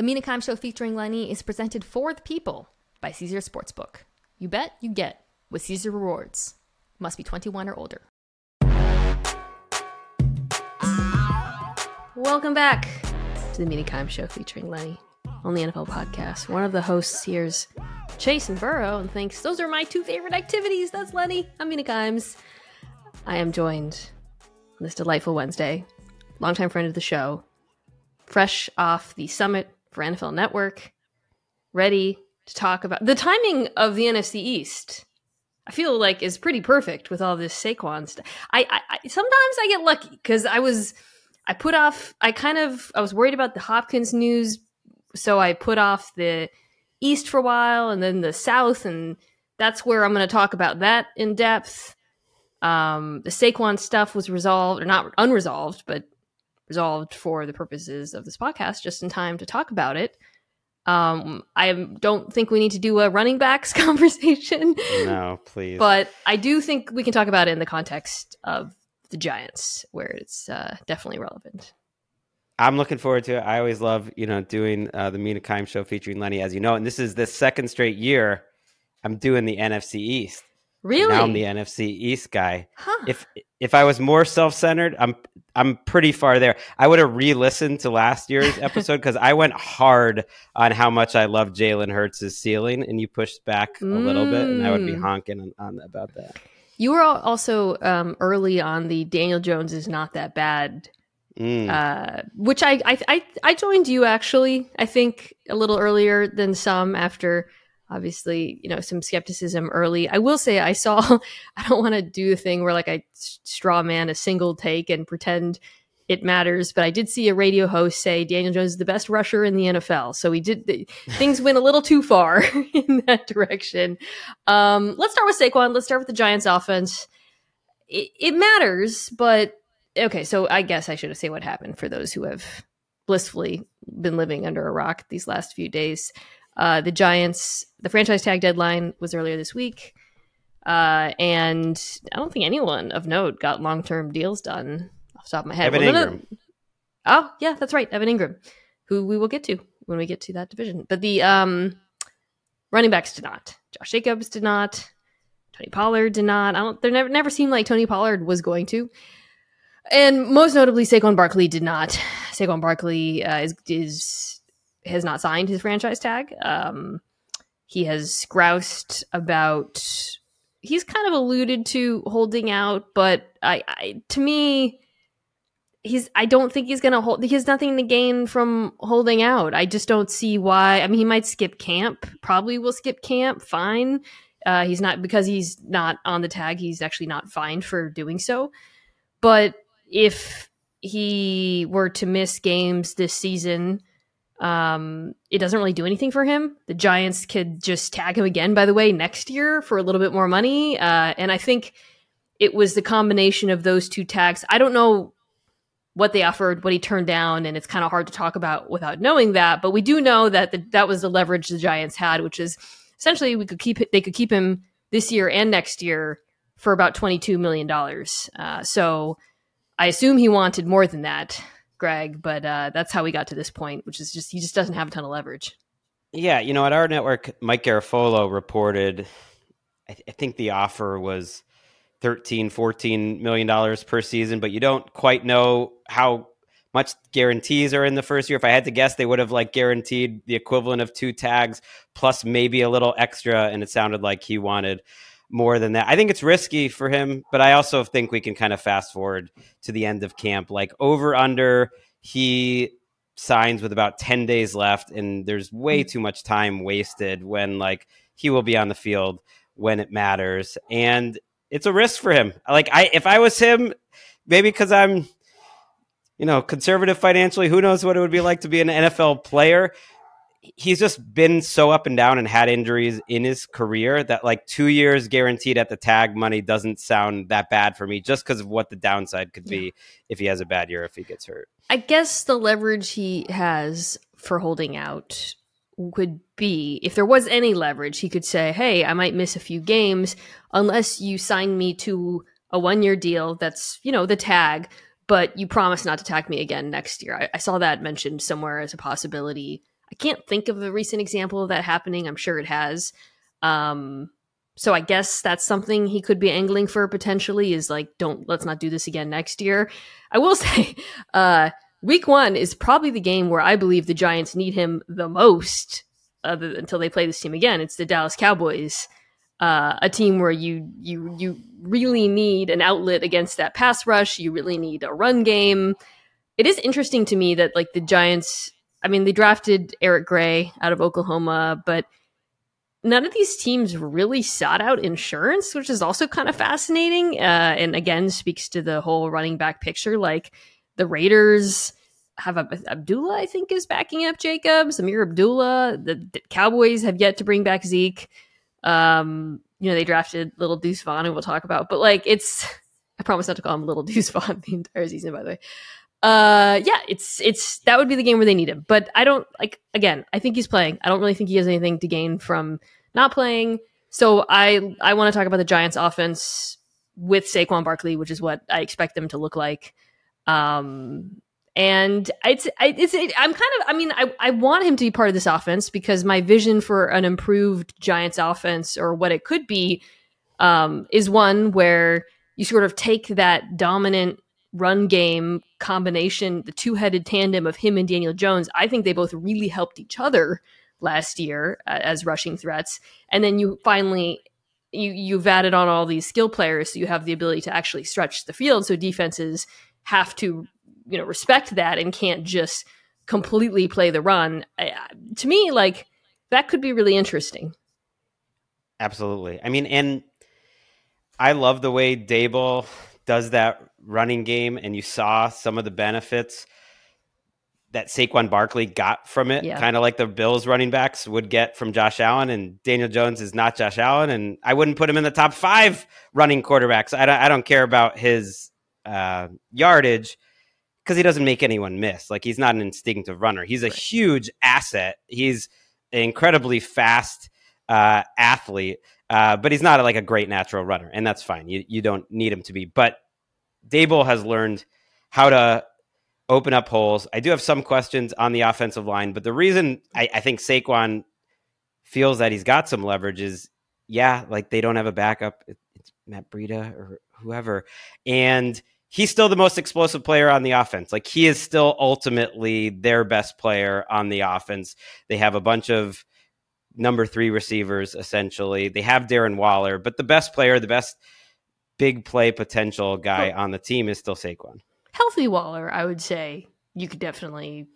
The Mina Kimes Show featuring Lenny is presented for the people by Caesars Sportsbook. You bet, you get with Caesar Rewards. Must be 21 or older. Welcome back to the Mina Kimes Show featuring Lenny on the NFL podcast. One of the hosts here is Chase and Burrow, and thinks, Those are my two favorite activities. That's Lenny. I'm Mina Kimes. I am joined on this delightful Wednesday, longtime friend of the show, fresh off the summit for NFL Network, ready to talk about the timing of the NFC East. I feel like is pretty perfect with all this Saquon stuff. I, I, sometimes I get lucky because I was I put off. I kind of I was worried about the Hopkins news, so I put off the East for a while and then the South, and that's where I'm going to talk about that in depth. Um, the Saquon stuff was resolved or not unresolved, but resolved for the purposes of this podcast, just in time to talk about it. Um, I don't think we need to do a running backs conversation. No, please. But I do think we can talk about it in the context of the Giants, where it's uh, definitely relevant. I'm looking forward to it. I always love, you know, doing uh, the Mina Kimes show featuring Lenny, as you know. And this is the second straight year I'm doing the NFC East. Really? Now I'm the NFC East guy. Huh. If if I was more self centered, I'm I'm pretty far there. I would have re-listened to last year's episode because I went hard on how much I love Jalen Hurts' ceiling, and you pushed back a mm. little bit, and I would be mm. honking on, on about that. You were also um, early on the Daniel Jones is not that bad, mm. uh, which I, I I I joined you actually. I think a little earlier than some after obviously, you know, some skepticism early. I will say I saw, I don't want to do the thing where like I straw man a single take and pretend it matters, but I did see a radio host say Daniel Jones is the best rusher in the NFL. So we did, things went a little too far in that direction. Um, let's start with Saquon. Let's start with the Giants offense. It, it matters, but okay, so I guess I should have say what happened for those who have blissfully been living under a rock these last few days. Uh, the Giants, the franchise tag deadline was earlier this week. Uh, and I don't think anyone of note got long term deals done off the top of my head. Evan well, Engram. oh, yeah, that's right. Evan Engram, who we will get to when we get to that division. But the um, running backs did not. Josh Jacobs did not. Tony Pollard did not. I don't. There never never seemed like Tony Pollard was going to. And most notably, Saquon Barkley did not. Saquon Barkley uh, is is has not signed his franchise tag. Um, he has groused about. He's kind of alluded to holding out, but I, I to me, he's. I don't think he's going to hold. He has nothing to gain from holding out. I just don't see why. I mean, he might skip camp. Probably will skip camp. Fine. Uh, he's not because he's not on the tag. He's actually not fined for doing so. But if he were to miss games this season, um, it doesn't really do anything for him. The Giants could just tag him again, by the way, next year for a little bit more money. Uh, and I think it was the combination of those two tags. I don't know what they offered, what he turned down, and it's kind of hard to talk about without knowing that. But we do know that the, that was the leverage the Giants had, which is essentially we could keep they could keep him this year and next year for about twenty two million dollars. Uh, so I assume he wanted more than that. Gregg, but uh, that's how we got to this point, which is just he just doesn't have a ton of leverage. Yeah, you know, at our network, Mike Garafolo reported, I, th- I think the offer was 13, 14 million dollars per season, but you don't quite know how much guarantees are in the first year. If I had to guess, they would have like guaranteed the equivalent of two tags plus maybe a little extra, and it sounded like he wanted more than that. I think it's risky for him, but I also think we can kind of fast forward to the end of camp. Like over under, he signs with about 10 days left, and there's way hmm. too much time wasted when like he will be on the field when it matters. And it's a risk for him. Like I if I was him, maybe because I'm you know, conservative financially, who knows what it would be like to be an NFL player he's just been so up and down and had injuries in his career that like two years guaranteed at the tag money doesn't sound that bad for me just because of what the downside could be yeah. if he has a bad year if he gets hurt i guess the leverage he has for holding out would be if there was any leverage he could say hey i might miss a few games unless you sign me to a one year deal that's you know the tag but you promise not to tag me again next year I, I saw that mentioned somewhere as a possibility I can't think of a recent example of that happening. I'm sure it has. Um, so I guess that's something he could be angling for potentially is like, don't let's not do this again next year. I will say, uh, week one is probably the game where I believe the Giants need him the most other, until they play this team again. It's the Dallas Cowboys, uh, a team where you you you really need an outlet against that pass rush. You really need a run game. It is interesting to me that like the Giants. I mean, they drafted Eric Gray out of Oklahoma, but none of these teams really sought out insurance, which is also kind of fascinating. Uh, and again, speaks to the whole running back picture. Like the Raiders have Abdullah, I think, is backing up Jacobs. Ameer Abdullah. The, the, Cowboys have yet to bring back Zeke. Um, you know, they drafted Little Deuce Vaughn, who we'll talk about. But like, it's I promise not to call him Little Deuce Vaughn the entire season. By the way, uh, yeah, it's it's that would be the game where they need him. But I don't like again. I think he's playing. I don't really think he has anything to gain from not playing. So I I want to talk about the Giants' offense with Saquon Barkley, which is what I expect them to look like. Um, and it's it's it, I'm kind of I mean I I want him to be part of this offense because my vision for an improved Giants offense or what it could be um, is one where you sort of take that dominant run game combination, the two headed tandem of him and Daniel Jones. I think they both really helped each other last year uh, as rushing threats, and then you finally you you've added on all these skill players, so you have the ability to actually stretch the field. So defenses have to you know respect that and can't just completely play the run. to me, like that could be really interesting. Absolutely. I mean, and I love the way Daboll does that running game, and you saw some of the benefits that Saquon Barkley got from it, yeah. kind of like the Bills running backs would get from Josh Allen. And Daniel Jones is not Josh Allen, and I wouldn't put him in the top five running quarterbacks. I don't, I don't care about his uh, yardage because he doesn't make anyone miss. Like he's not an instinctive runner. He's a right. huge asset. He's an incredibly fast uh, athlete, uh, but he's not like a great natural runner, and that's fine. You you don't need him to be. But Daboll has learned how to open up holes. I do have some questions on the offensive line, but the reason I, I think Saquon feels that he's got some leverage is, yeah, like they don't have a backup. It's Matt Breida or whoever, and he's still the most explosive player on the offense. Like he is still ultimately their best player on the offense. They have a bunch of number three receivers essentially. They have Darren Waller, but the best player, the best big play potential guy oh. on the team is still Saquon. Healthy Waller, I would say you could definitely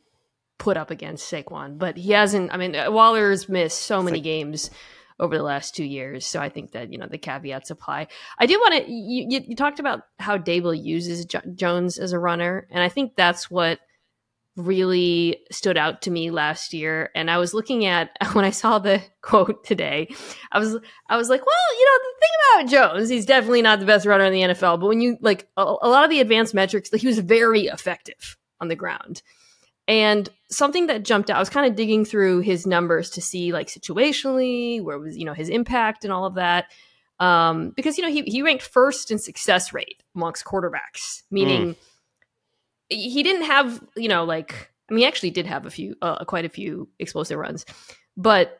put up against Saquon, but he hasn't. I mean, uh, Waller's missed so many like, games over the last two years. So I think that you know the caveats apply. I do want to. You, you, you, talked about how Daboll uses jo- Jones as a runner, and I think that's what really stood out to me last year. And I was looking at when I saw the quote today, I was I was like, well, you know, the thing about Jones, he's definitely not the best runner in the NFL, but when you like a, a lot of the advanced metrics, like, he was very effective on the ground. And something that jumped out, I was kind of digging through his numbers to see like situationally where was, you know, his impact and all of that. Um, because, you know, he, he ranked first in success rate amongst quarterbacks, meaning mm. He didn't have, you know, like, I mean, he actually did have a few, uh, quite a few explosive runs, but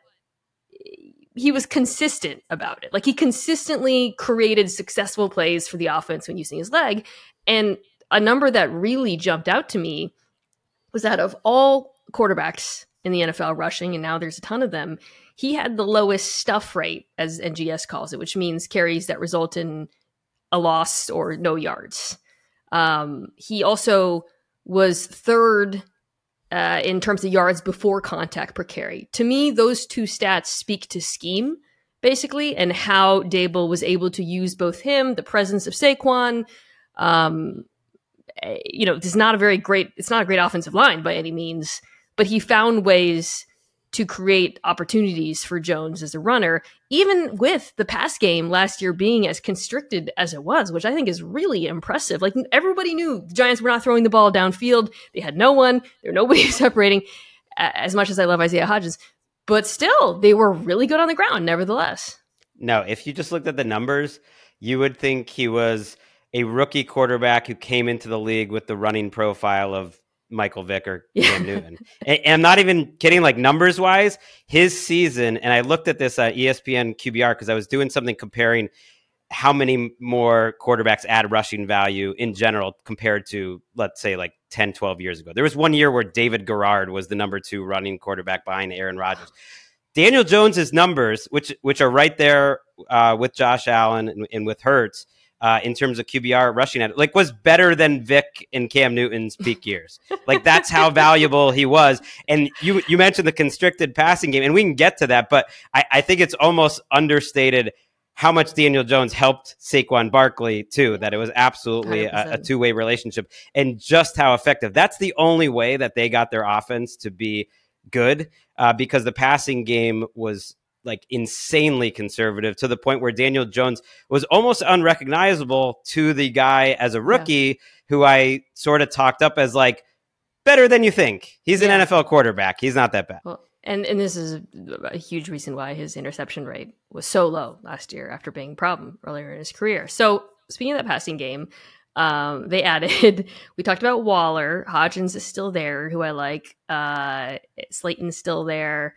he was consistent about it. Like he consistently created successful plays for the offense when using his leg. And a number that really jumped out to me was that of all quarterbacks in the NFL rushing, and now there's a ton of them, he had the lowest stuff rate, as NGS calls it, which means carries that result in a loss or no yards. Um, he also was third uh, in terms of yards before contact per carry. To me, those two stats speak to scheme, basically, and how Daboll was able to use both him, the presence of Saquon, um, Eh, you know, this is not a very great, it's not a great offensive line by any means, but he found ways to create opportunities for Jones as a runner, even with the pass game last year being as constricted as it was, which I think is really impressive. Like everybody knew the Giants were not throwing the ball downfield. They had no one, there were nobody separating. As much as I love Isaiah Hodgins, but still, they were really good on the ground, nevertheless. No, if you just looked at the numbers, you would think he was a rookie quarterback who came into the league with the running profile of Michael Vick or Cam Newton. And, and, I'm not even kidding, like numbers wise, his season, and I looked at this at ESPN QBR because I was doing something comparing how many more quarterbacks add rushing value in general compared to, let's say, like 10, 12 years ago. There was one year where David Garrard was the number two running quarterback behind Aaron Rodgers. Daniel Jones's numbers, which which are right there uh, with Josh Allen and, and with Hurts, uh, in terms of QBR rushing at it, like was better than Vick and Cam Newton's peak years. like that's how valuable he was. And you you mentioned the constricted passing game, and we can get to that, but I, I think it's almost understated how much Daniel Jones helped Saquon Barkley too. That it was absolutely a, a two way relationship, and just how effective. That's the only way that they got their offense to be good uh, because the passing game was like insanely conservative to the point where Daniel Jones was almost unrecognizable to the guy as a rookie yeah. who I sort of talked up as like better than you think. He's an. NFL quarterback. He's not that bad. Well, and and this is a huge reason why his interception rate was so low last year after being a problem earlier in his career. So speaking of that passing game, um, they added. We talked about Waller. Hodgins is still there, who I like. Uh, Slayton's still there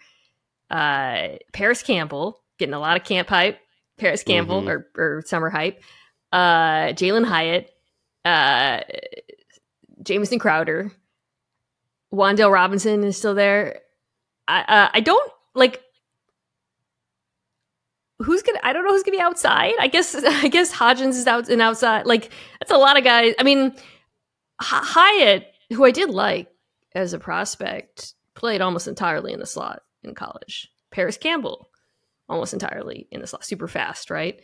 uh, Parris Campbell getting a lot of camp hype. Parris Campbell mm-hmm. or, or, summer hype. Uh, Jalin Hyatt, uh, Jamison Crowder, Wan'Dale Robinson is still there. I uh, I don't like who's gonna I don't know who's gonna be outside. I guess I guess Hodgins is out and outside. Like that's a lot of guys. I mean, H- Hyatt, who I did like as a prospect, played almost entirely in the slot in college. Parris Campbell, almost entirely in the slot, super fast, right?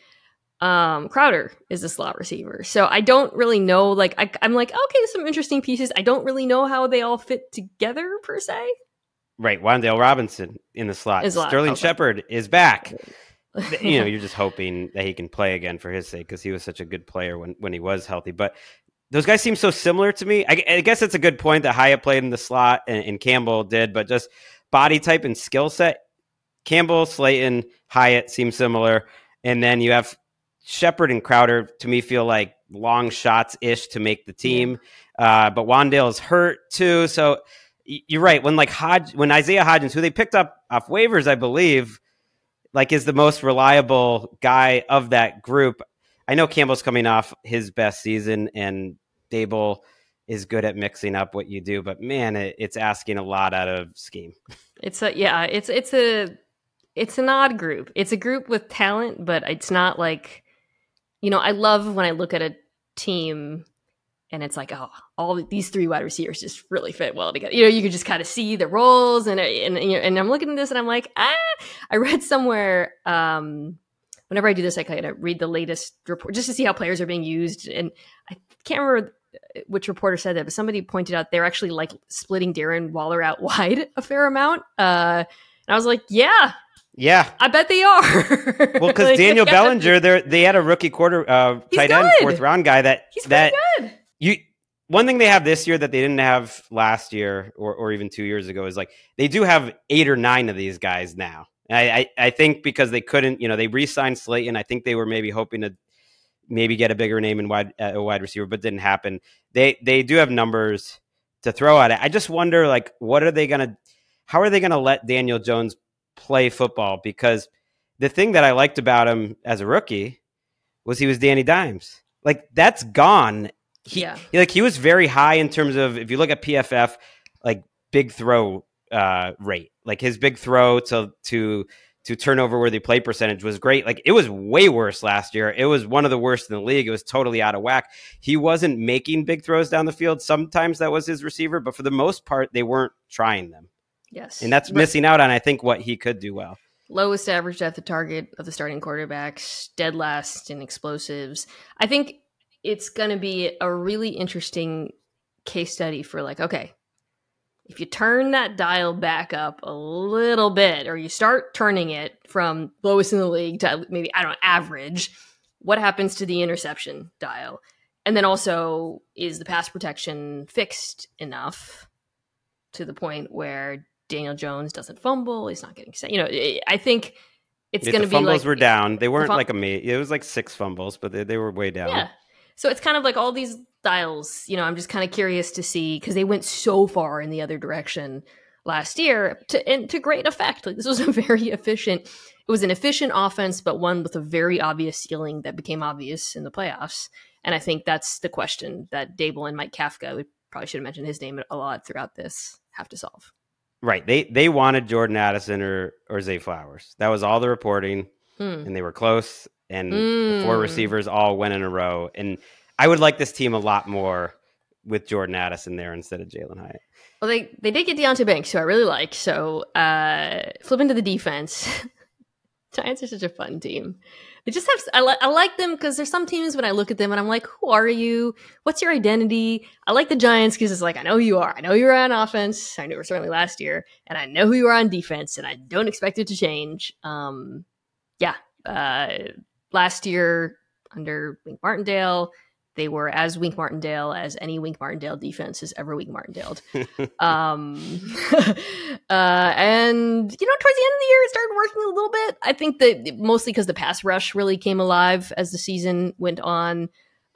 Um, Crowder is a slot receiver. So I don't really know. Like, I, am like, okay, some interesting pieces. I don't really know how they all fit together per se. Right. Wan'Dale Robinson in the slot. Is Sterling okay. Shepard is back. you know, you're just hoping that he can play again for his sake because he was such a good player when, when he was healthy. But those guys seem so similar to me. I, I guess it's a good point that Hyatt played in the slot and, and Campbell did, but just body type and skill set, Campbell, Slayton, Hyatt seem similar. And then you have Shepard and Crowder to me feel like long shots ish to make the team. Uh, but Wan'Dale is hurt too. So you're right. When like Hodge, when Isaiah Hodgins, who they picked up off waivers, I believe, like is the most reliable guy of that group. I know Campbell's coming off his best season and Daboll is good at mixing up what you do, but man, it, it's asking a lot out of scheme. It's a yeah, it's it's a it's an odd group. It's a group with talent, but it's not like you know, I love when I look at a team and it's like, oh, all these three wide receivers just really fit well together. You know, you can just kind of see the roles, and and and I'm looking at this, and I'm like, ah. I read somewhere, um, whenever I do this, I kind of read the latest report just to see how players are being used, and I can't remember which reporter said that, but somebody pointed out they're actually like splitting Darren Waller out wide a fair amount. Uh, and I was like, yeah, yeah, I bet they are. well, because like, Daniel Bellinger, they they had a rookie quarter uh, tight end fourth round guy that He's that good. you. One thing they have this year that they didn't have last year or, or even two years ago is like they do have eight or nine of these guys now. I, I, I think because they couldn't, you know, they re-signed Slayton. I think they were maybe hoping to maybe get a bigger name in wide uh, a wide receiver, but didn't happen. They they do have numbers to throw at it. I just wonder, like, what are they gonna? How are they gonna let Daniel Jones play football? Because the thing that I liked about him as a rookie was he was Danny Dimes. Like that's gone. He, yeah. He, like he was very high in terms of if you look at PFF, like big throw uh, rate, like his big throw to to to turnover worthy play percentage was great. Like it was way worse last year. It was one of the worst in the league. It was totally out of whack. He wasn't making big throws down the field. Sometimes that was his receiver, but for the most part, they weren't trying them. Yes. And that's missing out on, I think, what he could do well. Lowest average depth of target of the starting quarterbacks, dead last in explosives. I think it's going to be a really interesting case study for like, okay, if you turn that dial back up a little bit or you start turning it from lowest in the league to maybe i don't know average what happens to the interception dial? And then also is the pass protection fixed enough to the point where daniel jones doesn't fumble he's not getting set you know i think it's going to be fumbles like, were down. They weren't the fum- like a me. it was like six fumbles but they, they were way down. Yeah So it's kind of like all these styles, you know, I'm just kind of curious to see because they went so far in the other direction last year to and to great effect. Like this was a very efficient. It was an efficient offense, but one with a very obvious ceiling that became obvious in the playoffs. And I think that's the question that Daboll and Mike Kafka, we probably should have mentioned his name a lot throughout this, have to solve. Right. They they wanted Jordan Addison or or Zay Flowers. That was all the reporting, Hmm. and they were close. And the four Mm. receivers all went in a row. And I would like this team a lot more with Jordan Addison there instead of Jalin Hyatt. Well, they they did get Deonte Banks, who I really like. So uh, flip into the defense. Giants are such a fun team. They just have I, li- I like them because there's some teams when I look at them and I'm like, who are you? What's your identity? I like the Giants because it's like I know who you are. I know you are on offense. I knew it certainly last year, and I know who you are on defense, and I don't expect it to change. Um, yeah, uh, last year under Wink Martindale, they were as Wink Martindale as any Wink Martindale defense has ever Wink Martindale. Um, uh, and you know, towards the end of the year, it started working a little bit. I think that mostly because the pass rush really came alive as the season went on.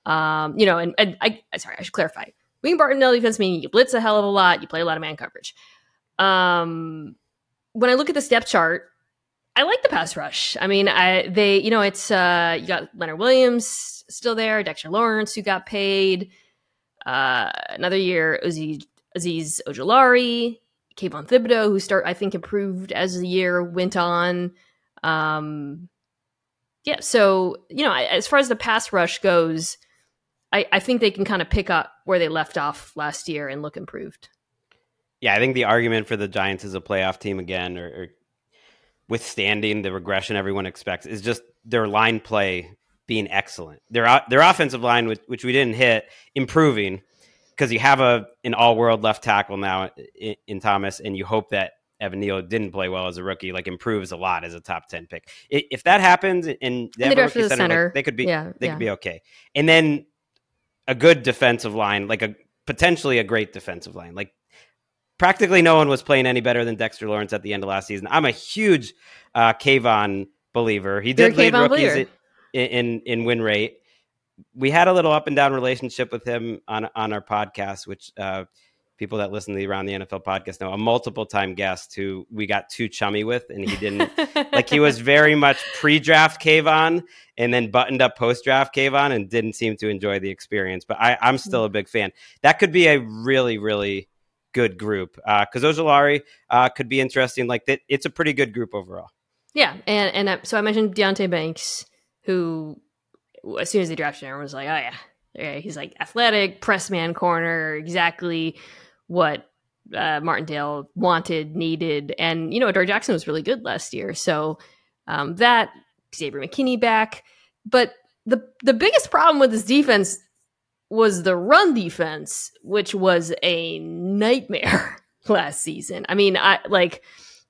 Um, you know, and, and I sorry, I should clarify. Wink Martindale defense meaning you blitz a hell of a lot, you play a lot of man coverage. Um, when I look at the step chart, I like the pass rush. I mean, I they you know it's uh you got Leonard Williams still there, Dexter Lawrence who got paid. Uh, another year, Azeez, Azeez Ojulari, Kayvon Thibodeaux, who start I think improved as the year went on. Um, yeah, so you know, as far as the pass rush goes, I, I think they can kind of pick up where they left off last year and look improved. Yeah, I think the argument for the Giants as a playoff team again, or, or withstanding the regression everyone expects, is just their line play being excellent. Their their offensive line, which, which we didn't hit, improving because you have a an all world left tackle now in, in Thomas, and you hope that Evan Neal didn't play well as a rookie, like improves a lot as a top ten pick. If that happens, and they And have they a rookie the center, like, they could be yeah, they yeah. could be okay. And then a good defensive line, like a potentially a great defensive line. Like practically no one was playing any better than Dexter Lawrence at the end of last season. I'm a huge uh Kayvon believer. He did lead Kayvon rookies in, in in win rate. We had a little up and down relationship with him on on our podcast, which uh people that listen to the around the NFL podcast know a multiple time guest who we got too chummy with and he didn't like he was very much pre-draft Kayvon and then buttoned up post-draft Kayvon and didn't seem to enjoy the experience. But I, I'm still a big fan. That could be a really, really good group because Ojulari uh, could be interesting. Like that, it's a pretty good group overall. Yeah, and and uh, so I mentioned Deonte Banks, who as soon as they drafted him, was like, "Oh yeah, yeah, he's like athletic, press man corner, exactly what uh, Martindale wanted, needed." And you know, Adoree' Jackson was really good last year, so um, that Xavier McKinney back. But the the biggest problem with this defense was the run defense, which was a nightmare last season. I mean, I like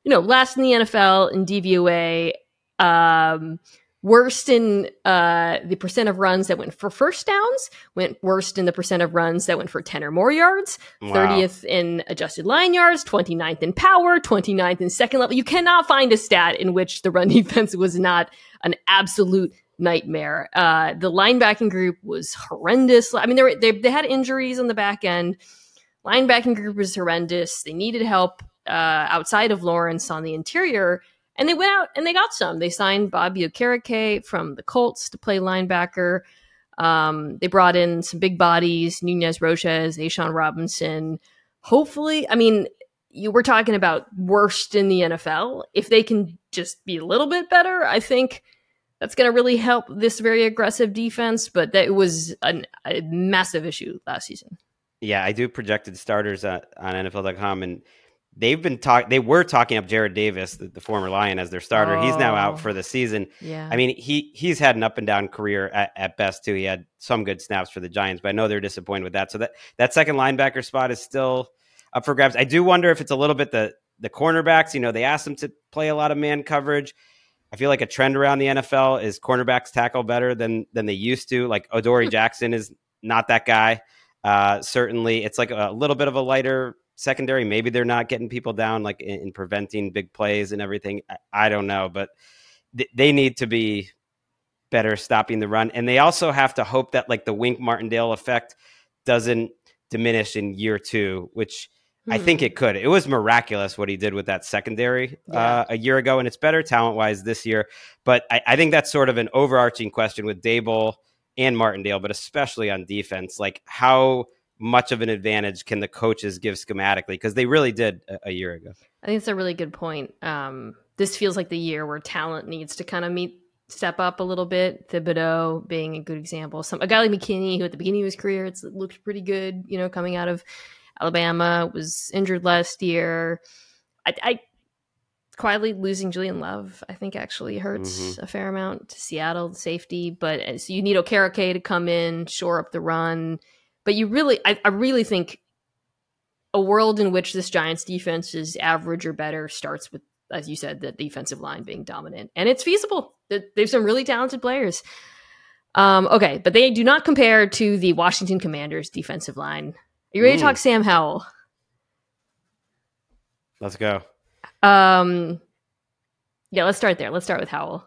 you know, last in the NFL in DVOA, um, worst in uh, the percent of runs that went for first downs, went worst in the percent of runs that went for 10 or more yards, Wow. 30th in adjusted line yards, 29th in power, 29th in second level. You cannot find a stat in which the run defense was not an absolute nightmare. Uh, the linebacking group was horrendous. I mean, they, were, they, they had injuries on the back end. Linebacking group was horrendous. They needed help uh, outside of Lawrence on the interior. And they went out and they got some. They signed Bobby Okereke from the Colts to play linebacker. Um, they brought in some big bodies, Nunez Roches, A'Shawn Robinson. Hopefully, I mean, you were talking about worst in the NFL. If they can just be a little bit better, I think that's going to really help this very aggressive defense. But that was an, a massive issue last season. Yeah, I do projected starters on, on NFL.com, and they've been talk. They were talking up Jarrad Davis, the, the former Lion, as their starter. He's now Oh. out for the season. Yeah. I mean, he he's had an up and down career at, at best too. He had some good snaps for the Giants, but I know they're disappointed with that. So that that second linebacker spot is still up for grabs. I do wonder if it's a little bit the the cornerbacks. You know, they asked them to play a lot of man coverage. I feel like a trend around the NFL is cornerbacks tackle better than than they used to. Like Adoree' Jackson is not that guy. Uh, certainly, it's like a little bit of a lighter secondary. Maybe they're not getting people down, like in, in preventing big plays and everything. I, I don't know, but th- they need to be better stopping the run. And they also have to hope that like the Wink Martindale effect doesn't diminish in year two, which I think Hmm. it could. It was miraculous what he did with that secondary Yeah. uh, a year ago, and it's better talent wise this year. But I, I think that's sort of an overarching question with Daboll and Martindale, but especially on defense. Like, how much of an advantage can the coaches give schematically? Because they really did a, a year ago. I think it's a really good point. Um, this feels like the year where talent needs to kind of meet step up a little bit. Thibodeaux being a good example. Some a guy like McKinney, who at the beginning of his career it's, it looked pretty good, you know, coming out of Alabama, was injured last year. I, I quietly losing Julian Love, I think actually hurts a fair amount to Seattle safety. But uh, so you need Okereke to come in, shore up the run. But you really, I, I really think a world in which this Giants defense is average or better starts with, as you said, the defensive line being dominant, and it's feasible. They they have some really talented players. Um, okay, but they do not compare to the Washington Commanders defensive line. Are you ready to talk Sam Howell? Let's go. Um, yeah, let's start there. Let's start with Howell.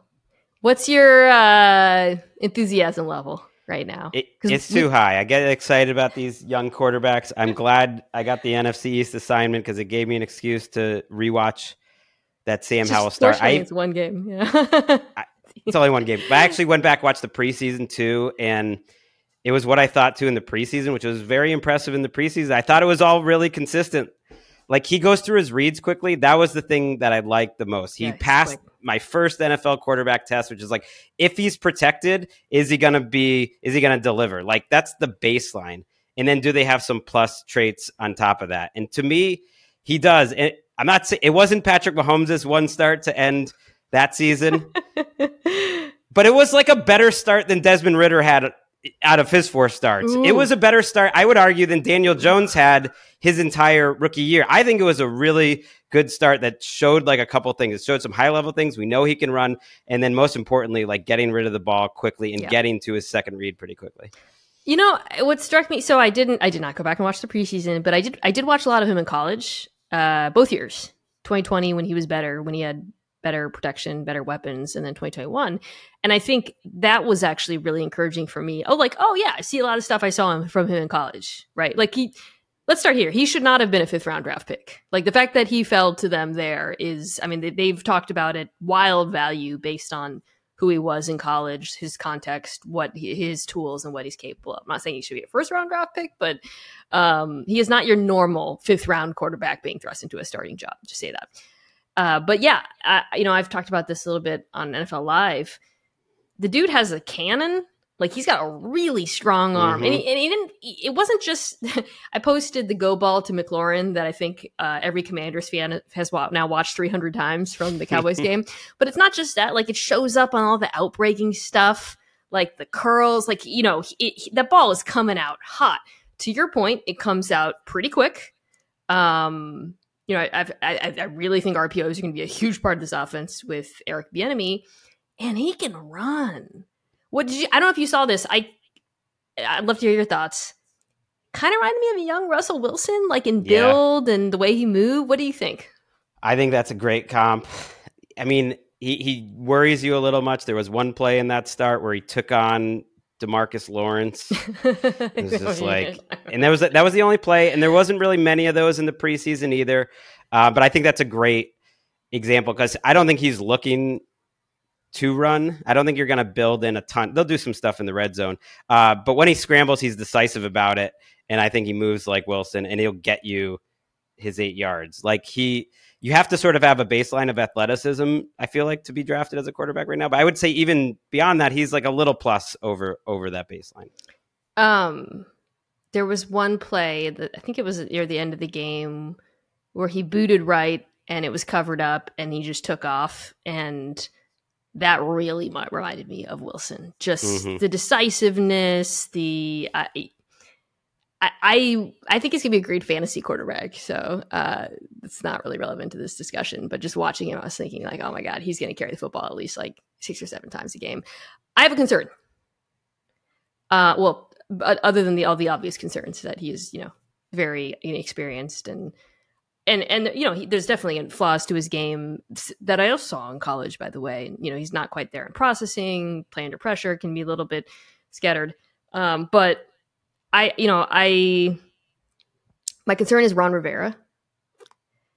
What's your uh, enthusiasm level right now? It, it's we- too high. I get excited about these young quarterbacks. I'm glad I got the NFC East assignment because it gave me an excuse to rewatch that Sam Howell start. I it's one game. Yeah. It's only one game. But I actually went back and watched the preseason too, and it was what I thought too in the preseason, which was very impressive in the preseason. I thought it was all really consistent. Like he goes through his reads quickly. That was the thing that I liked the most. He Yeah, passed quick. my first NFL quarterback test, which is like, if he's protected, is he gonna be? Is he gonna deliver? Like that's the baseline. And then do they have some plus traits on top of that? And to me, he does. It, I'm not saying it wasn't Patrick Mahomes' one start to end that season but it was like a better start than Desmond Ridder had out of his four starts. Ooh. It was a better start, I would argue, than Daniel Jones had his entire rookie year. I think it was a really good start that showed like a couple things. It showed some high level things. We know he can run, and then most importantly, like getting rid of the ball quickly and Yeah. getting to his second read pretty quickly. You know what struck me? So I didn't. I did not go back and watch the preseason, but I did. I did watch a lot of him in college, uh, both years. 2020 when he was better, when he had better protection, better weapons, and then 2021. And I think that was actually really encouraging for me. Oh, like oh yeah, I see a lot of stuff I saw him from him in college, right? Like he. Let's start here. He should not have been a fifth round draft pick. Like the fact that he fell to them there is, I mean, they, they've talked about it, wild value based on who he was in college, his context, what he, his tools, and what he's capable of. I'm not saying he should be a first round draft pick, but um, he is not your normal fifth round quarterback being thrust into a starting job. Just say that. Uh, but yeah, I, you know, I've talked about this a little bit on NFL Live. The dude has a cannon. Like he's got a really strong arm, and, he, and he didn't. It wasn't just. I posted the go ball to McLaurin that I think uh, every Commanders fan has wa- now watched 300 times from the Cowboys game. But it's not just that. Like it shows up on all the outbreaking stuff, like the curls. Like you know, it, it- that ball is coming out hot. To your point, it comes out pretty quick. Um, you know, I've, I I really think RPOs are going to be a huge part of this offense with Eric Bieniemy, and he can run. What did you? I don't know if you saw this. I I'd love to hear your thoughts. Kind of reminded me of a young Russell Wilson, like in Yeah. build and the way he moved. What do you think? I think that's a great comp. I mean, he, he worries you a little much. There was one play in that start where he took on DeMarcus Lawrence. it's just like- and that was that was the only play, and there wasn't really many of those in the preseason either. Uh, but I think that's a great example because I don't think he's looking to run. I don't think you're going to build in a ton. They'll do some stuff in the red zone, uh, but when he scrambles, he's decisive about it, and I think he moves like Wilson, and he'll get you his eight yards. Like he, you have to sort of have a baseline of athleticism. I feel like to be drafted as a quarterback right now, but I would say even beyond that, he's like a little plus over over that baseline. Um, there was one play that I think it was near the end of the game where he booted right and it was covered up and he just took off and that really reminded me of Wilson. Just Mhm. the decisiveness, the I, I I think he's gonna be a great fantasy quarterback. So uh, it's not really relevant to this discussion. But just watching him, I was thinking like, oh my god, he's gonna carry the football at least like six or seven times a game. I have a concern. Uh, well, but other than the all the obvious concerns that he is, you know, very inexperienced and and and you know he, there's definitely flaws to his game that I also saw in college. By the way, you know he's not quite there in processing, play under pressure can be a little bit scattered. Um, but I, you know, I my concern is Ron Rivera.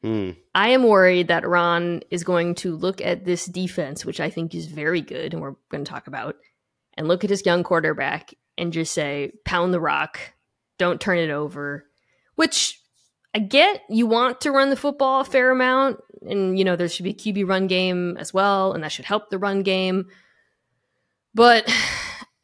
Mm. I am worried that Ron is going to look at this defense, which I think is very good, and we're going to talk about, and look at his young quarterback and just say, pound the rock, don't turn it over. Which I get you want to run the football a fair amount, and you know there should be a QB run game as well, and that should help the run game. But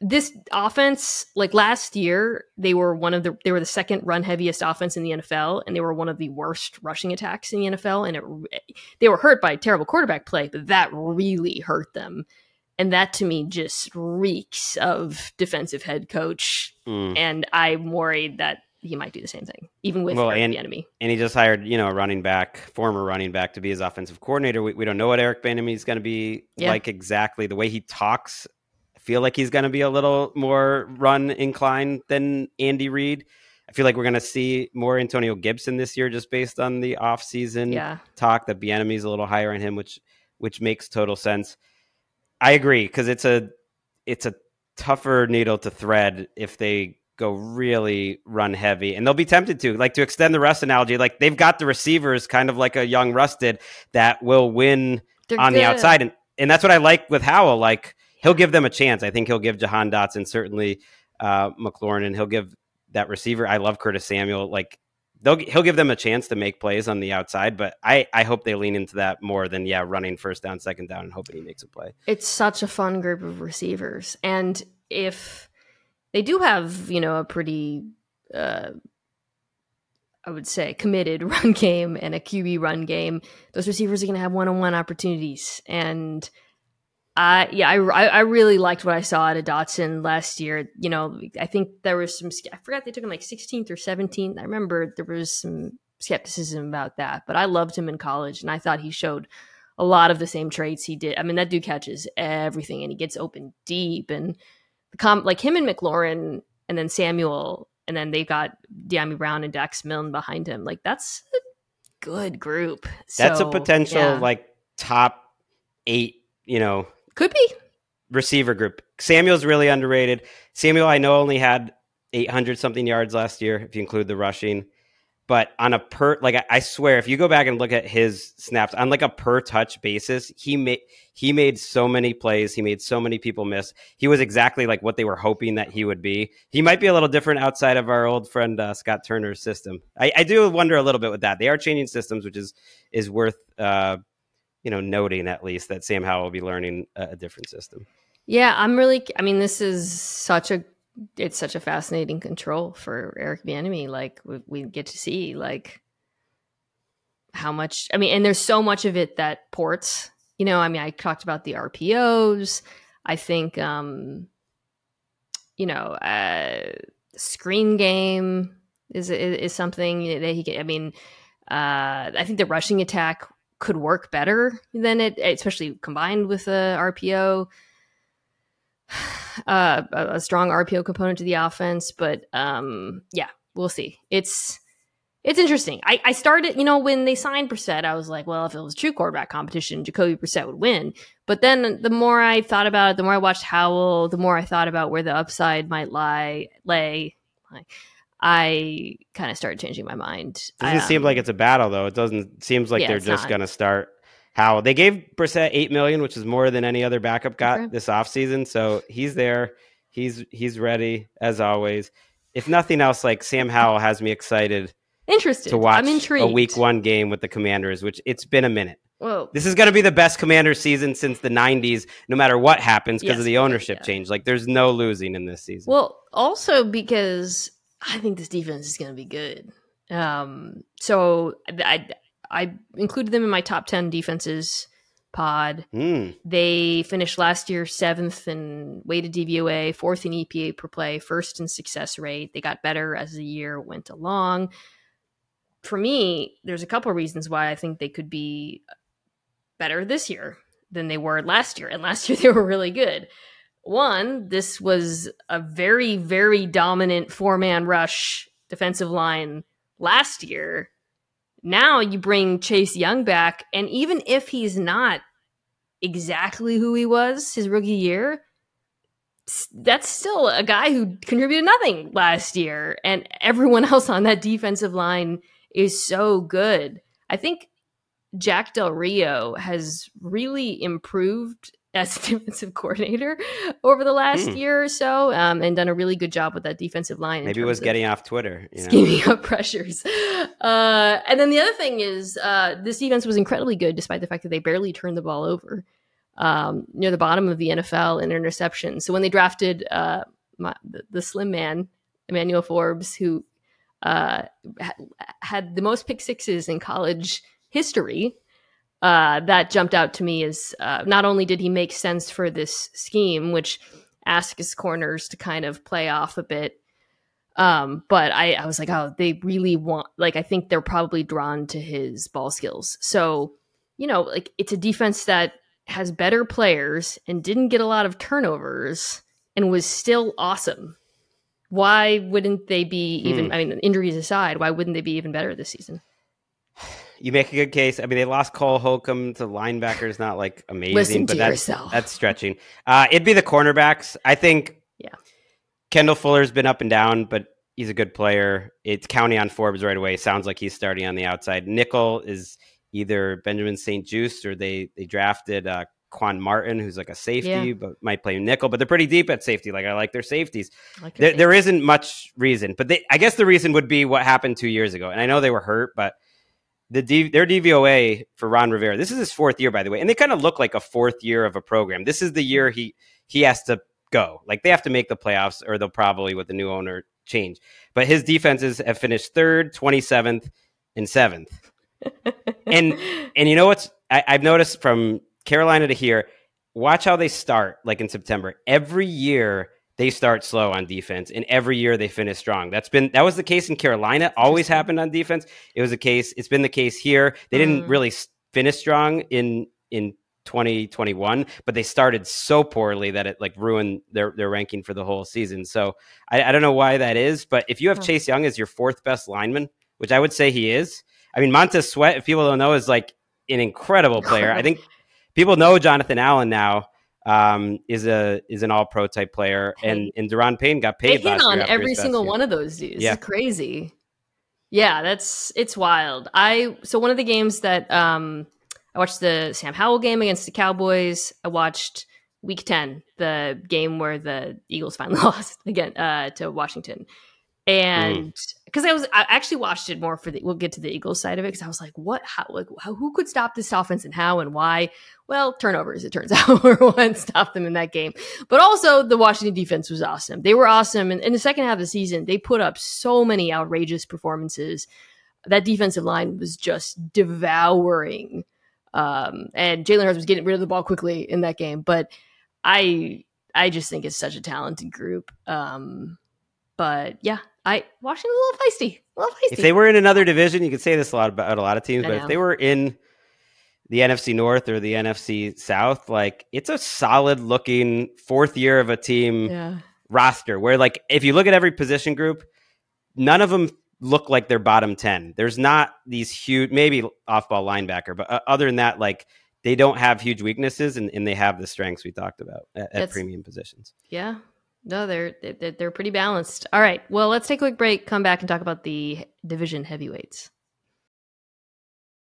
this offense, like last year, they were one of the they were the second run heaviest offense in the NFL, and they were one of the worst rushing attacks in the NFL. And it, they were hurt by terrible quarterback play, but that really hurt them. And that to me just reeks of defensive head coach. Mm. And I'm worried that he might do the same thing, even with Well, and- Bieniemy. And he just hired, you know, a running back, former running back, to be his offensive coordinator. We, we don't know what Eric Bieniemy is going to be Yeah. like exactly. The way he talks, feel like he's going to be a little more run inclined than Andy Reid. I feel like we're going to see more Antonio Gibson this year, just based on the offseason Yeah, talk. That Bieniemy is a little higher on him, which which makes total sense. I agree because it's a it's a tougher needle to thread if they go really run heavy, and they'll be tempted to like to extend the Russ analogy. Like they've got the receivers, kind of like a young Russ did, that will win They're on the outside, and and that's what I like with Howell. Like he'll give them a chance. I think he'll give Jahan Dotson certainly uh, McLaurin, and he'll give that receiver. I love Curtis Samuel. Like they'll he'll give them a chance to make plays on the outside, but I I hope they lean into that more than yeah running first down, second down, and hoping he makes a play. it's such a fun group of receivers and if they do have you know a pretty uh i would say committed run game and a qb run game those receivers are going to have one-on-one opportunities and I yeah I, I really liked what I saw out of Dotson last year. You know I think there was some I forgot they took him like 16th or 17th. I remember there was some skepticism about that, but I loved him in college and I thought he showed a lot of the same traits he did. I mean, that dude catches everything and he gets open deep and the com- like him and McLaurin and then Samuel and then they got Dyami Brown and Dax Milne behind him. Like that's a good group. That's a potential yeah. like top eight, you know, could be. receiver group. Samuel's really underrated. Samuel, I know, only had 800 something yards last year, if you include the rushing. But on a per, like I, swear, if you go back and look at his snaps on like a per touch basis, he made he made so many plays. He made so many people miss. He was exactly like what they were hoping that he would be. He might be a little different outside of our old friend uh, Scott Turner's system. I, I do wonder a little bit with that. They are changing systems, which is is worth uh, you know noting at least that Sam Howell will be learning a, a different system. Yeah, I'm really. I mean, this is such a. It's such a fascinating control for Eric Bieniemy. Like we, we get to see like how much. I mean, and there's so much of it that ports. You know, I mean, I talked about the RPOs. I think, um, you know, uh, screen game is is, is something that he. Can, I mean, uh, I think the rushing attack could work better than it, especially combined with a RPO uh, a, strong RPO component to the offense. But um, yeah, we'll see. It's it's interesting. I, I started, you know, when they signed Brissett, I was like, well, if it was true quarterback competition, Jacoby Brissett would win. But then the more I thought about it, the more I watched Howell, the more I thought about where the upside might lie, lay. I kind of started changing my mind. Doesn't I, seem um, like it's a battle though. It doesn't seems like Yeah, they're just not. gonna start how They gave Brissett eight million, which is more than any other backup got Okay. this offseason. So he's there. He's he's ready as always. If nothing else, like Sam Howell has me excited interested. to watch I'm intrigued. a week one game with the Commanders, which it's been a minute. Well, This is going to be the best commander season since the '90s, no matter what happens because Yes, of the ownership yeah. change. Like, there's no losing in this season. Well, also because I think this defense is going to be good. Um, so I I included them in my top ten defenses pod. Hmm. They finished last year seventh in weighted DVOA, fourth in EPA per play, first in success rate. They got better as the year went along. For me, there's a couple of reasons why I think they could be better this year than they were last year. And last year they were really good. One, this was a very, very dominant four man rush defensive line last year. Now you bring Chase Young back, and even if he's not exactly who he was his rookie year, that's still a guy who contributed nothing last year. And everyone else on that defensive line is so good. I think Jack Del Rio has really improved as defensive coordinator over the last mm. year or so um, and done a really good job with that defensive line. Maybe it was getting off Twitter. You know? Scheming up pressures. Uh, and then the other thing is uh, this defense was incredibly good despite the fact that they barely turned the ball over um, near the bottom of the NFL in interceptions. So when they drafted uh, my, the, the, slim man, Emmanuel Forbes, who uh, had the most pick sixes in college history, uh, that jumped out to me is uh, not only did he make sense for this scheme, which asks his corners to kind of play off a bit, um, but I, I was like, oh, they really want, like, I think they're probably drawn to his ball skills. So, you know, like, it's a defense that has better players and didn't get a lot of turnovers and was still awesome. Why wouldn't they be even? Mm. I mean, injuries aside, why wouldn't they be even better this season? You make a good case. I mean, they lost Cole Holcomb to linebackers, not like amazing, Listen but that's yourself. that's stretching. Uh, it'd be the cornerbacks. I think. Yeah. Kendall Fuller's been up and down, but he's a good player. It's counting on Forbes right away. Sounds like he's starting on the outside. Nickel is either Benjamin St-Juste or they they drafted uh, Quan Martin, who's like a safety, yeah. but might play nickel. But they're pretty deep at safety. Like I like their safeties. Like there, there isn't much reason, but they, I guess the reason would be what happened two years ago. And I know they were hurt, but the D, their DVOA for Ron Rivera. This is his fourth year, by the way, and they kind of look like a fourth year of a program. This is the year he he has to go. Like they have to make the playoffs, or they'll probably with the new owner change. But his defenses have finished third, twenty seventh, and seventh. and and you know what's I, I've noticed from Carolina to here, watch how they start like in September. Every year they start slow on defense and every year they finish strong. That's been that was the case in Carolina, always happened on defense. It was a case, it's been the case here. They didn't mm. really finish strong in in 2021, but they started so poorly that it like ruined their, their ranking for the whole season. So I, I don't know why that is, but if you have Chase Young as your fourth best lineman, which I would say he is, I mean Montez Sweat, if people don't know, is like an incredible player. I think people know Jonathan Allen now um, is a is an All Pro type player, and and Daron Payne got paid. They hit on every single one of those dudes. Yeah. It's crazy. Yeah, that's it's wild. I so one of the games that um, I watched the Sam Howell game against the Cowboys. I watched Week Ten, the game where the Eagles finally lost again uh, to Washington, and because. I was I actually watched it more for the we'll get to the Eagles side of it because I was like, what how like how, who could stop this offense and how and why? Well, turnovers it turns out were what stopped them in that game. But also the Washington defense was awesome. They were awesome, and in the second half of the season, they put up so many outrageous performances. That defensive line was just devouring, um, and Jalen Hurts was getting rid of the ball quickly in that game. But I I just think it's such a talented group. Um, but yeah, I Washington's a little feisty. A little feisty. If they were in another division, you could say this a lot about a lot of teams, but if they were in the NFC North or the NFC South, like it's a solid looking fourth year of a team yeah. roster where like if you look at every position group, none of them look like they're bottom 10. There's not these huge maybe off ball linebacker, but uh, other than that like they don't have huge weaknesses and, and they have the strengths we talked about at, at premium positions. Yeah, no, they're, they're pretty balanced. All right. Well, let's take a quick break. Come back and talk about the division heavyweights.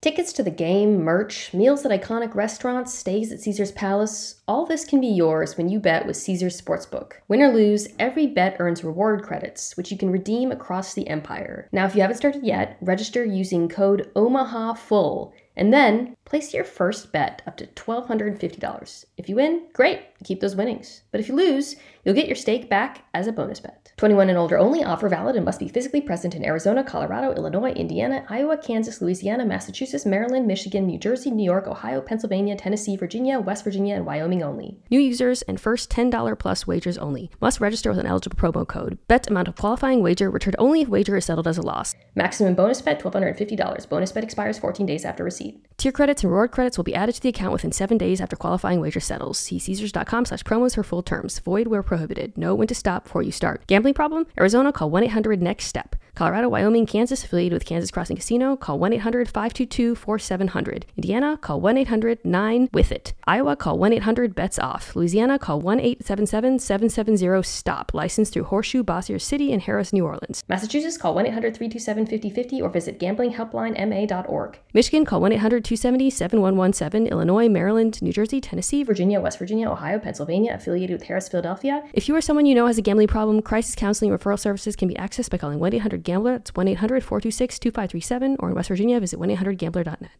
Tickets to the game, merch, meals at iconic restaurants, stays at Caesars Palace, all this can be yours when you bet with Caesars Sportsbook. Win or lose, every bet earns reward credits, which you can redeem across the empire. Now, if you haven't started yet, register using code OMAHAFULL and then place your first bet up to $1,250. If you win, great, keep those winnings. But if you lose, you'll get your stake back as a bonus bet. 21 and older only, offer valid and must be physically present in Arizona, Colorado, Illinois, Indiana, Iowa, Kansas, Louisiana, Massachusetts, Maryland, Michigan, New Jersey, New York, Ohio, Pennsylvania, Tennessee, Virginia, West Virginia, and Wyoming only. New users and first $10 plus wagers only. Must register with an eligible promo code. Bet amount of qualifying wager returned only if wager is settled as a loss. Maximum bonus bet $1,250. Bonus bet expires 14 days after receipt. Tier credits and reward credits will be added to the account within seven days after qualifying wager settles. See Caesars.com slash promos for full terms. Void where prohibited. Know when to stop before you start. Gambling problem? Arizona call 1-800-NEXT-STEP. Colorado, Wyoming, Kansas, affiliated with Kansas Crossing Casino, call 1 800 522 4700. Indiana, call 1 800 9 with it. Iowa, call 1 800 bets off. Louisiana, call 1 877 770 STOP. Licensed through Horseshoe, Bossier City, and Harrah's, New Orleans. Massachusetts, call 1 800 327 5050 or visit gamblinghelplinema.org. Michigan, call 1 800 270 7117. Illinois, Maryland, New Jersey, Tennessee, Virginia, West Virginia, Ohio, Pennsylvania, affiliated with Harrah's, Philadelphia. If you or someone you know has a gambling problem, crisis counseling referral services can be accessed by calling 1 800 Gambler. That's 1 800 426 2537, or in West Virginia, visit 1 800 Gambler.net.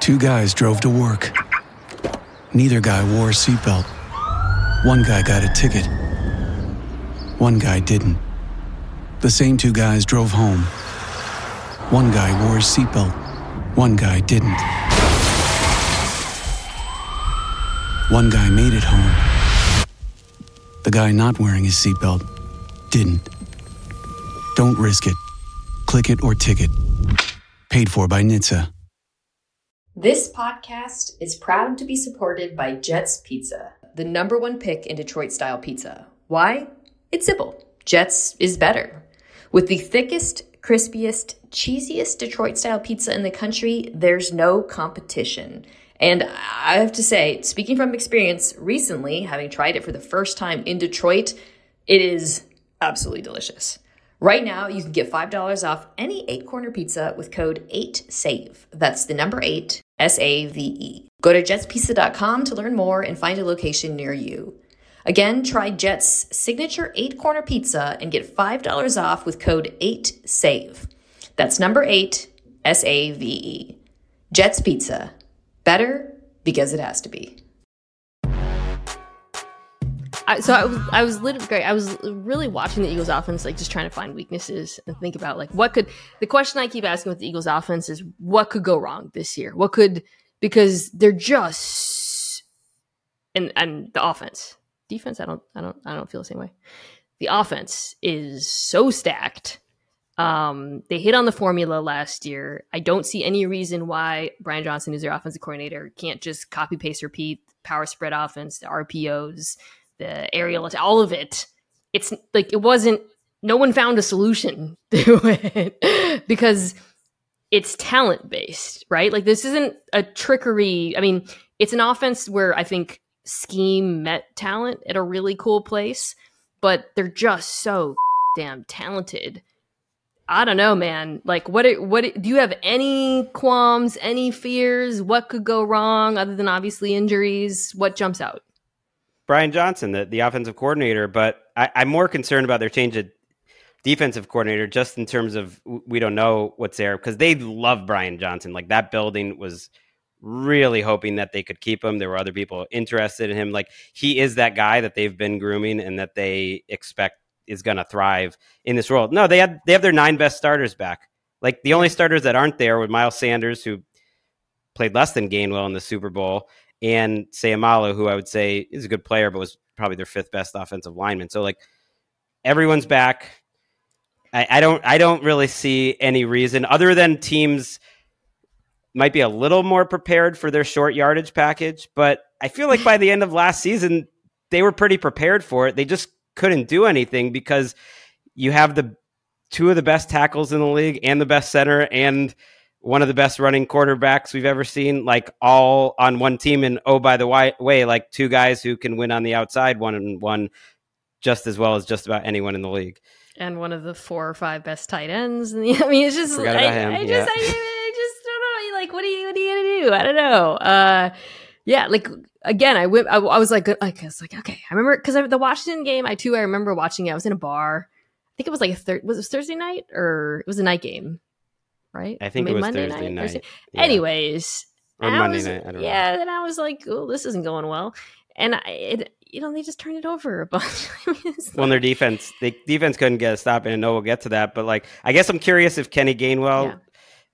Two guys drove to work. Neither guy wore a seatbelt. One guy got a ticket. One guy didn't. The same two guys drove home. One guy wore a seatbelt. One guy didn't. One guy made it home. The guy not wearing his seatbelt didn't. Don't risk it. Click it or ticket. Paid for by NHTSA. This podcast is proud to be supported by Jets Pizza, the number one pick in Detroit style pizza. Why? It's simple. Jets is better. With the thickest, crispiest, cheesiest Detroit style pizza in the country, there's no competition. And I have to say, speaking from experience, recently, having tried it for the first time in Detroit, it is absolutely delicious. Right now, you can get $5 off any eight corner pizza with code 8SAVE. That's the number eight, S A V E. Go to jetspizza.com to learn more and find a location near you. Again, try Jet's signature eight corner pizza and get $5 off with code 8SAVE. That's number eight, S A V E. Jet's Pizza. Better because it has to be. I, so I was, I was literally, I was really watching the Eagles offense, like just trying to find weaknesses and think about like what could. The question I keep asking with the Eagles offense is what could go wrong this year? What could because they're just and and the offense, defense. I don't, I don't, I don't feel the same way. The offense is so stacked. Um, they hit on the formula last year. I don't see any reason why Brian Johnson, who's their offensive coordinator, can't just copy paste repeat power spread offense, the RPOs the aerial, all of it. It's like it wasn't. No one found a solution to it because it's talent based, right? Like this isn't a trickery. I mean, it's an offense where I think scheme met talent at a really cool place, but they're just so damn talented. I don't know, man. Like, what? What do you have any qualms, any fears? What could go wrong other than obviously injuries? What jumps out? Brian Johnson, the, the offensive coordinator, but I, I'm more concerned about their change of defensive coordinator just in terms of we don't know what's there because they love Brian Johnson. Like that building was really hoping that they could keep him. There were other people interested in him. Like he is that guy that they've been grooming and that they expect is going to thrive in this role. No, they had they have their nine best starters back. Like the only starters that aren't there were Miles Sanders, who played less than Gainwell in the Super Bowl, and Seumalo, who I would say is a good player, but was probably their fifth best offensive lineman. So like everyone's back. I, I don't I don't really see any reason other than teams might be a little more prepared for their short yardage package, but I feel like by the end of last season, they were pretty prepared for it. They just couldn't do anything because you have the two of the best tackles in the league and the best center and one of the best running quarterbacks we've ever seen, like all on one team. And oh, by the way, like two guys who can win on the outside one and one just as well as just about anyone in the league. And one of the four or five best tight ends. I mean, it's just, I, I, just, yeah. I, I, just don't know. Like, what are you, what are you going to do? I don't know. Uh, yeah, like again, I went. I, I was like, I was like, okay. I remember because the Washington game. I too. I remember watching it. I was in a bar. I think it was like a third. Was it Thursday night or it was a night game? right? I think it was Monday Thursday night. night. Yeah. Anyways, or Monday was, night. I don't yeah, know. and I was like, "Oh, this isn't going well," and I, it, you know, they just turned it over a bunch. well, their defense, the defense couldn't get a stop, and I know we'll get to that. But like, I guess I'm curious if Kenny Gainwell yeah.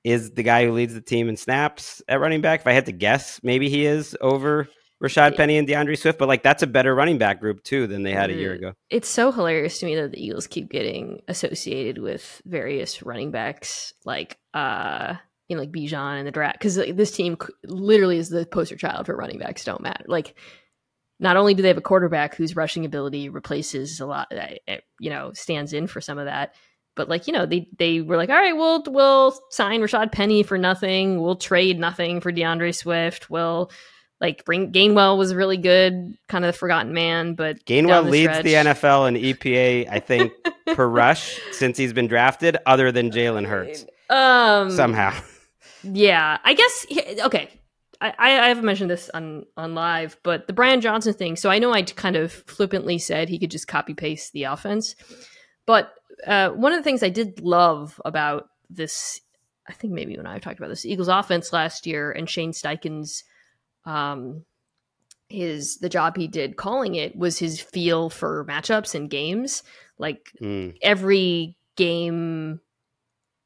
Is the guy who leads the team in snaps at running back. If I had to guess, maybe he is over Rashad Penny and D'Andre Swift, but like that's a better running back group too than they had a year mm. ago. It's so hilarious to me that the Eagles keep getting associated with various running backs like uh you know like Bijan and the draft because like, this team literally is the poster child for running backs don't matter. Like not only do they have a quarterback whose rushing ability replaces a lot, uh, you know, stands in for some of that. But like you know they they were like all right we'll we'll sign Rashad Penny for nothing. We'll trade nothing for D'Andre Swift. We'll like bring Gainwell was really good kind of the forgotten man but Gainwell the leads stretch, the NFL in EPA I think per rush since he's been drafted other than Jalen Hurts. Um somehow. yeah I guess okay. I, I haven't mentioned this on on live, but the Brian Johnson thing. So I know I kind of flippantly said he could just copy paste the offense, but uh, one of the things I did love about this, I think maybe when I talked about this Eagles offense last year and Shane Steichen's, um, his the job he did calling it was his feel for matchups and games. Like mm. every game,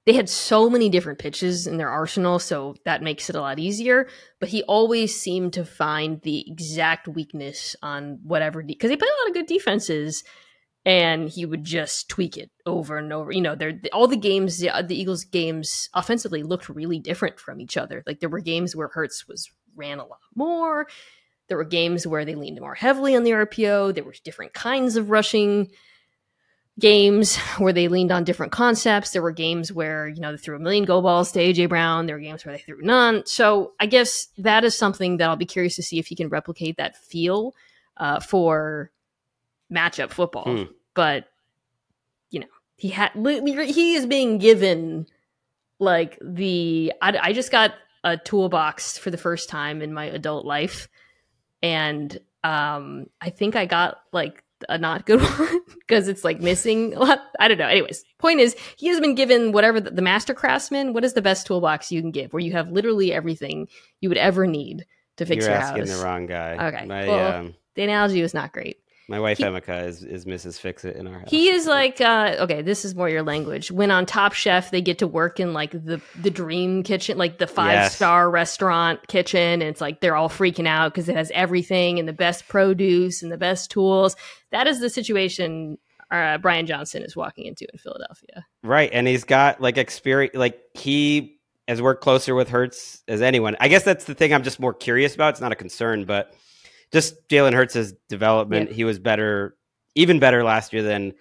they had so many different pitches in their arsenal, so that makes it a lot easier. But he always seemed to find the exact weakness on whatever because de- he played a lot of good defenses and he would just tweak it over and over. You know, there all the games, the, the, Eagles games offensively looked really different from each other. Like there were games where Hurts was ran a lot more. There were games where they leaned more heavily on the RPO. There were different kinds of rushing games where they leaned on different concepts. There were games where, you know, they threw a million go balls to AJ Brown. There were games where they threw none. So I guess that is something that I'll be curious to see if he can replicate that feel uh, for matchup football. Hmm. But you know, he had he is being given like the I, I just got a toolbox for the first time in my adult life, and um, I think I got like a not good one because it's like missing a lot. I don't know. Anyways, point is he has been given whatever the, the, master craftsman. What is the best toolbox you can give, where you have literally everything you would ever need to fix You're your asking house? the wrong guy. Okay, My, well, um, the analogy was not great. My wife he, Emika is, is Mrs. Fix It in our house. He is like, uh, okay, this is more your language. When on Top Chef, they get to work in like the the dream kitchen, like the five yes. star restaurant kitchen, and it's like they're all freaking out because it has everything and the best produce and the best tools. That is the situation uh, Brian Johnson is walking into in Philadelphia. Right, and he's got like experience, like he has worked closer with Hurts as anyone. I guess that's the thing I'm just more curious about. It's not a concern, but just Jalen Hurts' development. Yeah. He was better, even better last year than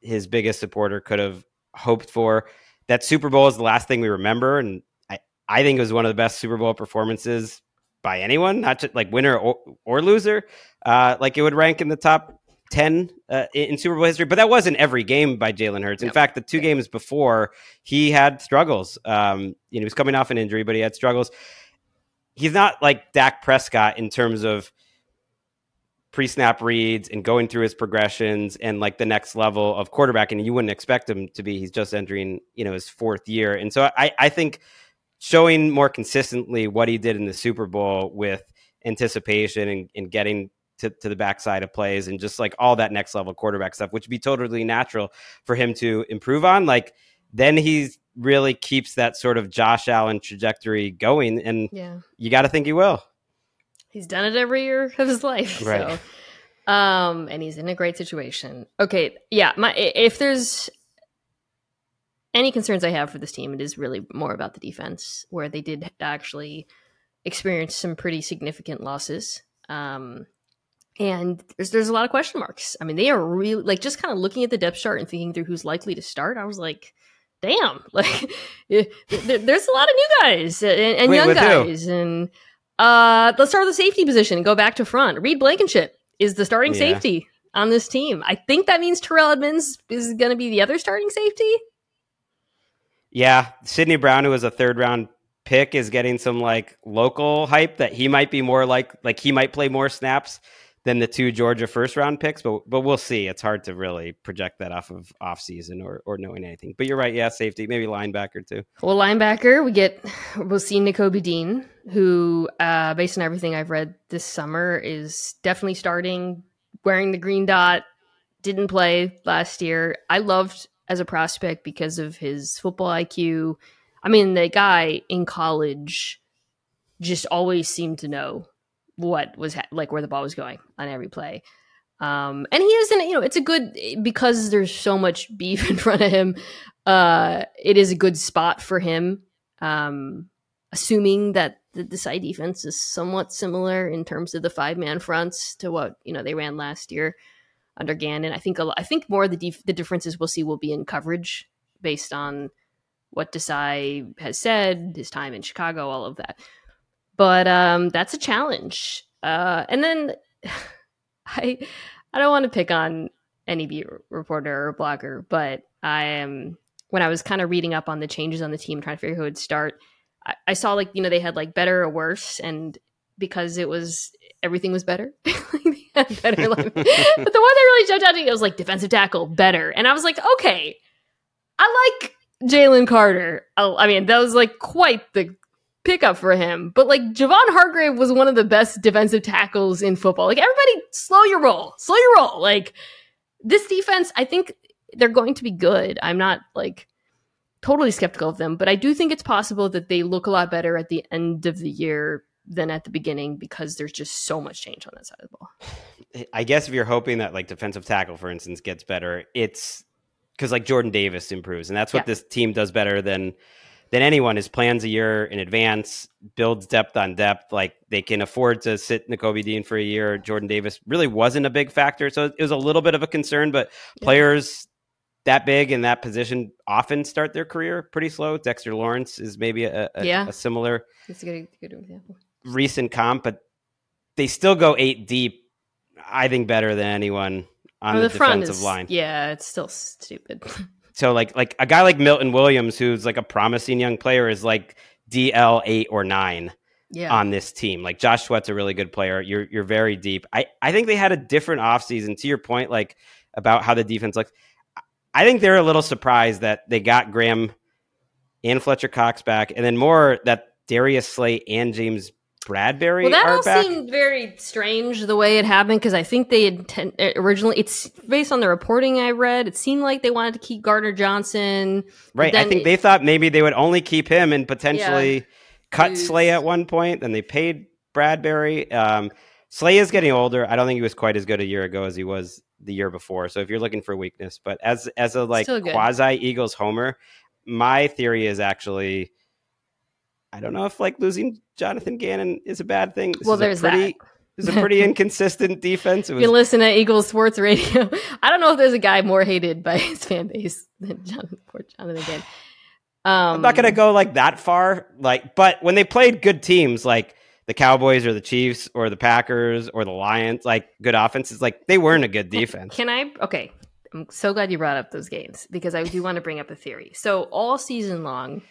his biggest supporter could have hoped for. That Super Bowl is the last thing we remember, and I, I think it was one of the best Super Bowl performances by anyone, not just like winner or, or loser. Uh, like it would rank in the top 10 uh, in Super Bowl history, but that wasn't every game by Jalen Hurts. In fact, the two games before, he had struggles. Um, you know, he was coming off an injury, but he had struggles. He's not like Dak Prescott in terms of pre-snap reads and going through his progressions and like the next level of quarterback and you wouldn't expect him to be. He's just entering you know his fourth year. And so i i think showing more consistently what he did in the super bowl with anticipation and, and getting to, to the backside of plays and just like all that next level quarterback stuff which would be totally natural for him to improve on like then he's really keeps that sort of josh allen trajectory going and yeah. you got to think he will He's done it every year of his life. Right. So, um, and he's in a great situation. Okay, yeah. My if there's any concerns I have for this team, it is really more about the defense, where they did actually experience some pretty significant losses. Um, and there's there's a lot of question marks. I mean, they are really like just kind of looking at the depth chart and thinking through who's likely to start. I was like, damn, like there's a lot of new guys and, and Wait, young guys, who? and uh, let's start with the safety position and go back to front. Reed Blankenship is the starting yeah. safety on this team. I think that means Terrell Edmunds is going to be the other starting safety. Yeah, Sydney Brown, who was a third round pick, is getting some like local hype that he might be more like like he might play more snaps than the two Georgia first round picks, but but we'll see. It's hard to really project that off of off season or or knowing anything. But you're right, yeah, safety, maybe linebacker too. Well, linebacker, we get we'll see Nakobe Dean, who uh, based on everything I've read this summer is definitely starting wearing the green dot. Didn't play last year. I loved as a prospect because of his football IQ. I mean, the guy in college just always seemed to know what was ha- like where the ball was going on every play. Um, and he isn't, you know, it's a good because there's so much beef in front of him. Uh, it is a good spot for him. Um, assuming that the, side defense is somewhat similar in terms of the five man fronts to what you know they ran last year under Gannon. I think I think more of the def- the differences we'll see will be in coverage based on what Desai has said, his time in Chicago, all of that. But um, that's a challenge. Uh, and then I I don't want to pick on any beat reporter or blogger, but I am when I was kind of reading up on the changes on the team, trying to figure who would start. I, I saw like you know they had like better or worse, and because it was everything was better. better but the one that really jumped out to me was like defensive tackle better, and I was like, okay, I like Jalen Carter. Oh, I mean, that was like quite the pickup for him. But like Javon Hargrave was one of the best defensive tackles in football. Like everybody, slow your roll, slow your roll. Like this defense, I think they're going to be good. I'm not like totally skeptical of them, but I do think it's possible that they look a lot better at the end of the year than at the beginning because there's just so much change on that side of the ball. I guess if you're hoping that like defensive tackle, for instance, gets better, it's because like Jordan Davis improves, and that's what yeah. this team does better than than anyone. Is plans a year in advance, builds depth on depth. Like they can afford to sit Nakobe Dean for a year. Jordan Davis really wasn't a big factor, so it was a little bit of a concern. But yeah. players that big in that position often start their career pretty slow. Dexter Lawrence is maybe a, a, yeah. a similar. That's a good, good example recent comp, but they still go eight deep. I think better than anyone on, the, the defensive is, line. Yeah, it's still stupid. so like like a guy like Milton Williams, who's like a promising young player, is like DL eight or nine. Yeah. on this team. Like Josh Sweat's a really good player. You're you're very deep. I, I think they had a different offseason to your point, like about how the defense looks. I think they're a little surprised that they got Graham and Fletcher Cox back, and then more that Darius Slay and James Bradberry. Well, that all back. seemed very strange the way it happened because I think they had uh, originally. It's based on the reporting I read. It seemed like they wanted to keep Gardner Johnson. Right. I think it, they thought maybe they would only keep him and potentially yeah, cut lose. Slay at one point. Then they paid Bradberry. Um, Slay is getting older. I don't think he was quite as good a year ago as he was the year before. So if you're looking for weakness, but as as a like quasi Eagles homer, my theory is actually I don't know if like losing Jonathan Gannon is a bad thing. This well, there's pretty, that. It's a pretty inconsistent defense. Was... You listen to Eagles sports radio. I don't know if there's a guy more hated by his fan base than Jonathan, poor Jonathan Gannon. Um, I'm not gonna go like that far. Like, but when they played good teams, like the Cowboys or the Chiefs or the Packers or the Lions, like good offenses, like they weren't a good defense. Can I? Okay, I'm so glad you brought up those games because I do want to bring up a theory. So all season long,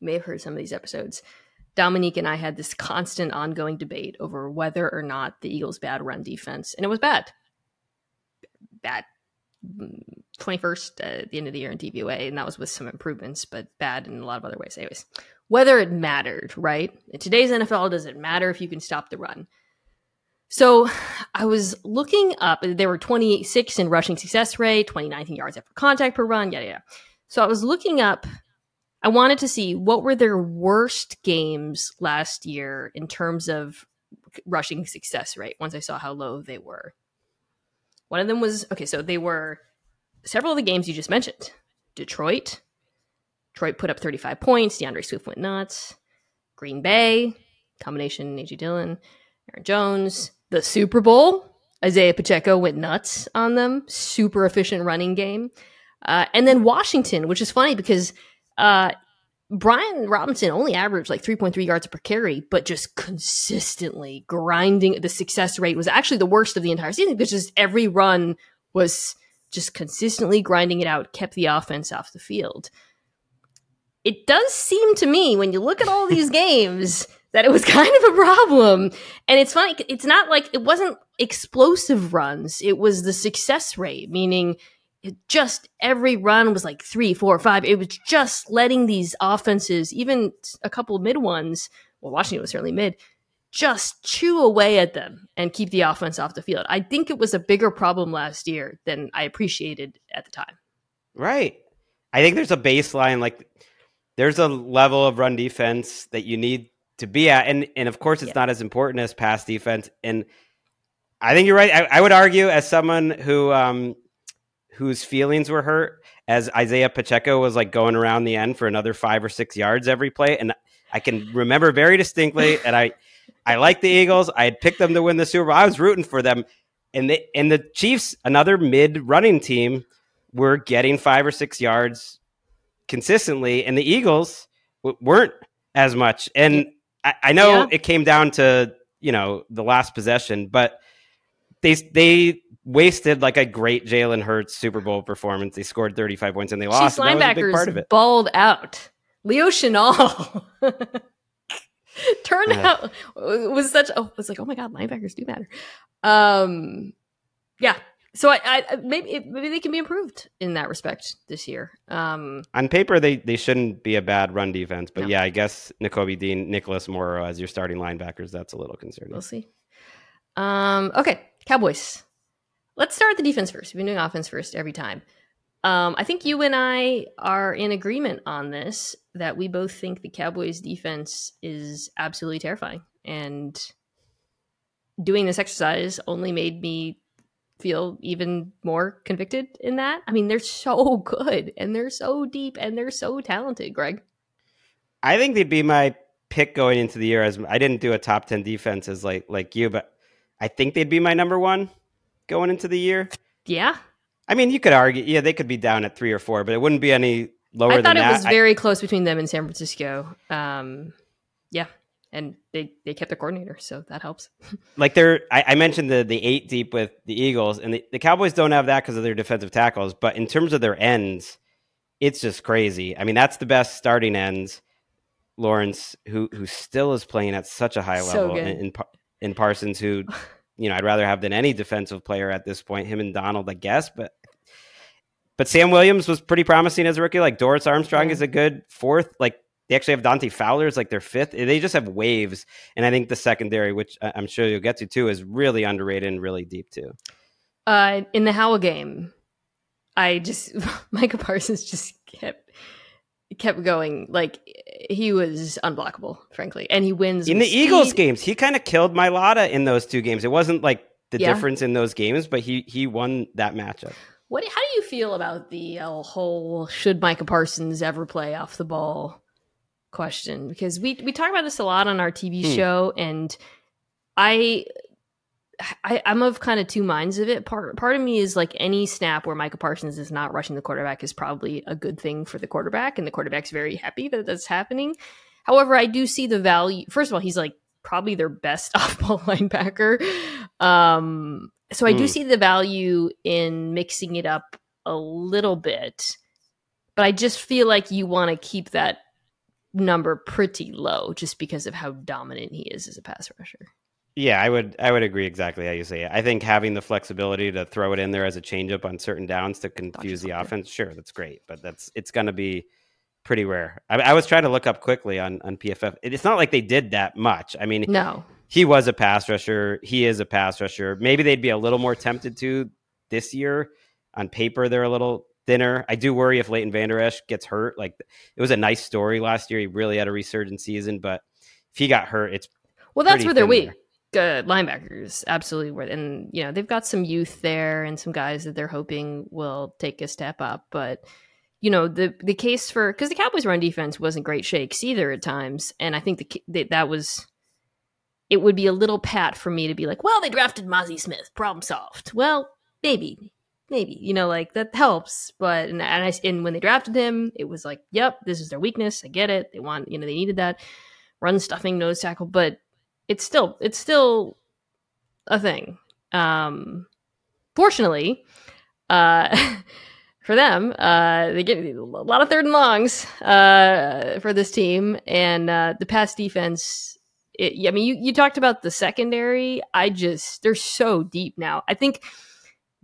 may have heard some of these episodes. Dominique and I had this constant ongoing debate over whether or not the Eagles' bad run defense, and it was bad. Bad. 21st uh, at the end of the year in DVOA, and that was with some improvements, but bad in a lot of other ways. Anyways, whether it mattered, right? In today's NFL, does it matter if you can stop the run? So I was looking up, there were 26 in rushing success rate, 2019 yards after contact per run, yada, yada. So I was looking up I wanted to see what were their worst games last year in terms of rushing success rate once I saw how low they were. One of them was okay, so they were several of the games you just mentioned. Detroit. Detroit put up 35 points. D'Andre Swift went nuts. Green Bay, combination A.J. Dillon, Aaron Jones. The Super Bowl, Isaiah Pacheco went nuts on them. Super efficient running game. Uh, and then Washington, which is funny because uh, Brian Robinson only averaged like 3.3 yards per carry, but just consistently grinding. The success rate was actually the worst of the entire season because just every run was just consistently grinding it out, kept the offense off the field. It does seem to me when you look at all these games that it was kind of a problem. And it's funny, it's not like it wasn't explosive runs, it was the success rate, meaning just every run was like three, four, five. It was just letting these offenses, even a couple mid ones, well, Washington was certainly mid, just chew away at them and keep the offense off the field. I think it was a bigger problem last year than I appreciated at the time. Right. I think there's a baseline, like there's a level of run defense that you need to be at. And and of course it's yeah. not as important as pass defense. And I think you're right. I, I would argue as someone who um whose feelings were hurt as Isaiah Pacheco was like going around the end for another five or six yards every play. And I can remember very distinctly, and I I like the Eagles. I had picked them to win the Super Bowl. I was rooting for them. And the and the Chiefs, another mid running team, were getting five or six yards consistently, and the Eagles w- weren't as much. And I, I know Yeah. it came down to you know the last possession, but they they wasted like a great Jalen Hurts Super Bowl performance. They scored 35 points and they lost. Chiefs and that was a big part of linebackers it. balled out. Leo Chenal turned Yeah. out was such. Oh, was like, oh my god, linebackers do matter. Um, yeah. So I, I maybe maybe they can be improved in that respect this year. Um, On paper, they they shouldn't be a bad run defense, but No. yeah, I guess Nakobe Dean, Nicholas Morrow as your starting linebackers, that's a little concerning. we'll see. Um, okay, Cowboys. Let's start the defense first. We've been doing offense first every time. Um, I think you and I are in agreement on this that we both think the Cowboys defense is absolutely terrifying. And doing this exercise only made me feel even more convicted in that. I mean, they're so good and they're so deep and they're so talented, Gregg. I think they'd be my pick going into the year. As I didn't do a top ten defense as like like you, but I think they'd be my number one going into the year. Yeah. I mean, you could argue, yeah, they could be down at three or four, but it wouldn't be any lower I thought it that. was I- very close between them and San Francisco. Um, yeah. And they, they kept their coordinator, so that helps. like they're I, I mentioned the the eight deep with the Eagles, and the, the Cowboys don't have that because of their defensive tackles. But in terms of their ends, it's just crazy. I mean, that's the best starting ends. Lawrence, who who still is playing at such a high level, in Par- in Parsons, who you know I'd rather have than any defensive player at this point. Him and Donald, I guess, but but Sam Williams was pretty promising as a rookie. Like Dorance Armstrong is a good fourth. Like they actually have Dante Fowler is like their fifth. They just have waves, and I think the secondary, which I'm sure you'll get to too, is really underrated and really deep too. Uh, in the Howell game, I just Micah Parsons just kept kept going like he was unblockable, frankly, and he wins In the Eagles games, he kind of killed Mailata in those two games. It wasn't like the Yeah. difference in those games, but he he won that matchup. What? How do you feel about the uh, whole should Micah Parsons ever play off the ball question? Because we we talk about this a lot on our TV Hmm. show, and I, I I'm of kind of two minds of it. Part part of me is like any snap where Micah Parsons is not rushing the quarterback is probably a good thing for the quarterback, and the quarterback's very happy that that's happening. However, I do see the value. First of all, he's like probably their best off ball linebacker. Um, so I do Hmm. see the value in mixing it up a little bit, but I just feel like you want to keep that number pretty low just because of how dominant he is as a pass rusher. Yeah, I would I would agree exactly how you say it. I think having the flexibility to throw it in there as a changeup on certain downs to confuse the offense, sure, that's great. But that's it's going to be pretty rare. I, I was trying to look up quickly on on PFF. It's not like they did that much. I mean, No, he was a pass rusher. He is a pass rusher. Maybe they'd be a little more tempted to this year. On paper, they're a little thinner. I do worry if Leighton Vander Esch gets hurt. Like it was a nice story last year. He really had a resurgent season, but if he got hurt, it's well, that's where they're weak. Good linebackers, absolutely. Were and you know they've got some youth there and some guys that they're hoping will take a step up. But you know the the case for because the Cowboys' run defense wasn't great shakes either at times, and I think the, that that was it would be a little pat for me to be like, well, they drafted Mazi Smith, problem solved. Well, maybe, maybe you know, like that helps. But and, and I and when they drafted him, it was like, yep, this is their weakness. I get it. They want you know they needed that run stuffing nose tackle, but it's still it's still a thing. Um, fortunately, uh, for them, uh, they get a lot of third and longs uh, for this team, and uh, the pass defense. It, I mean, you, you talked about the secondary. I just they're so deep now. I think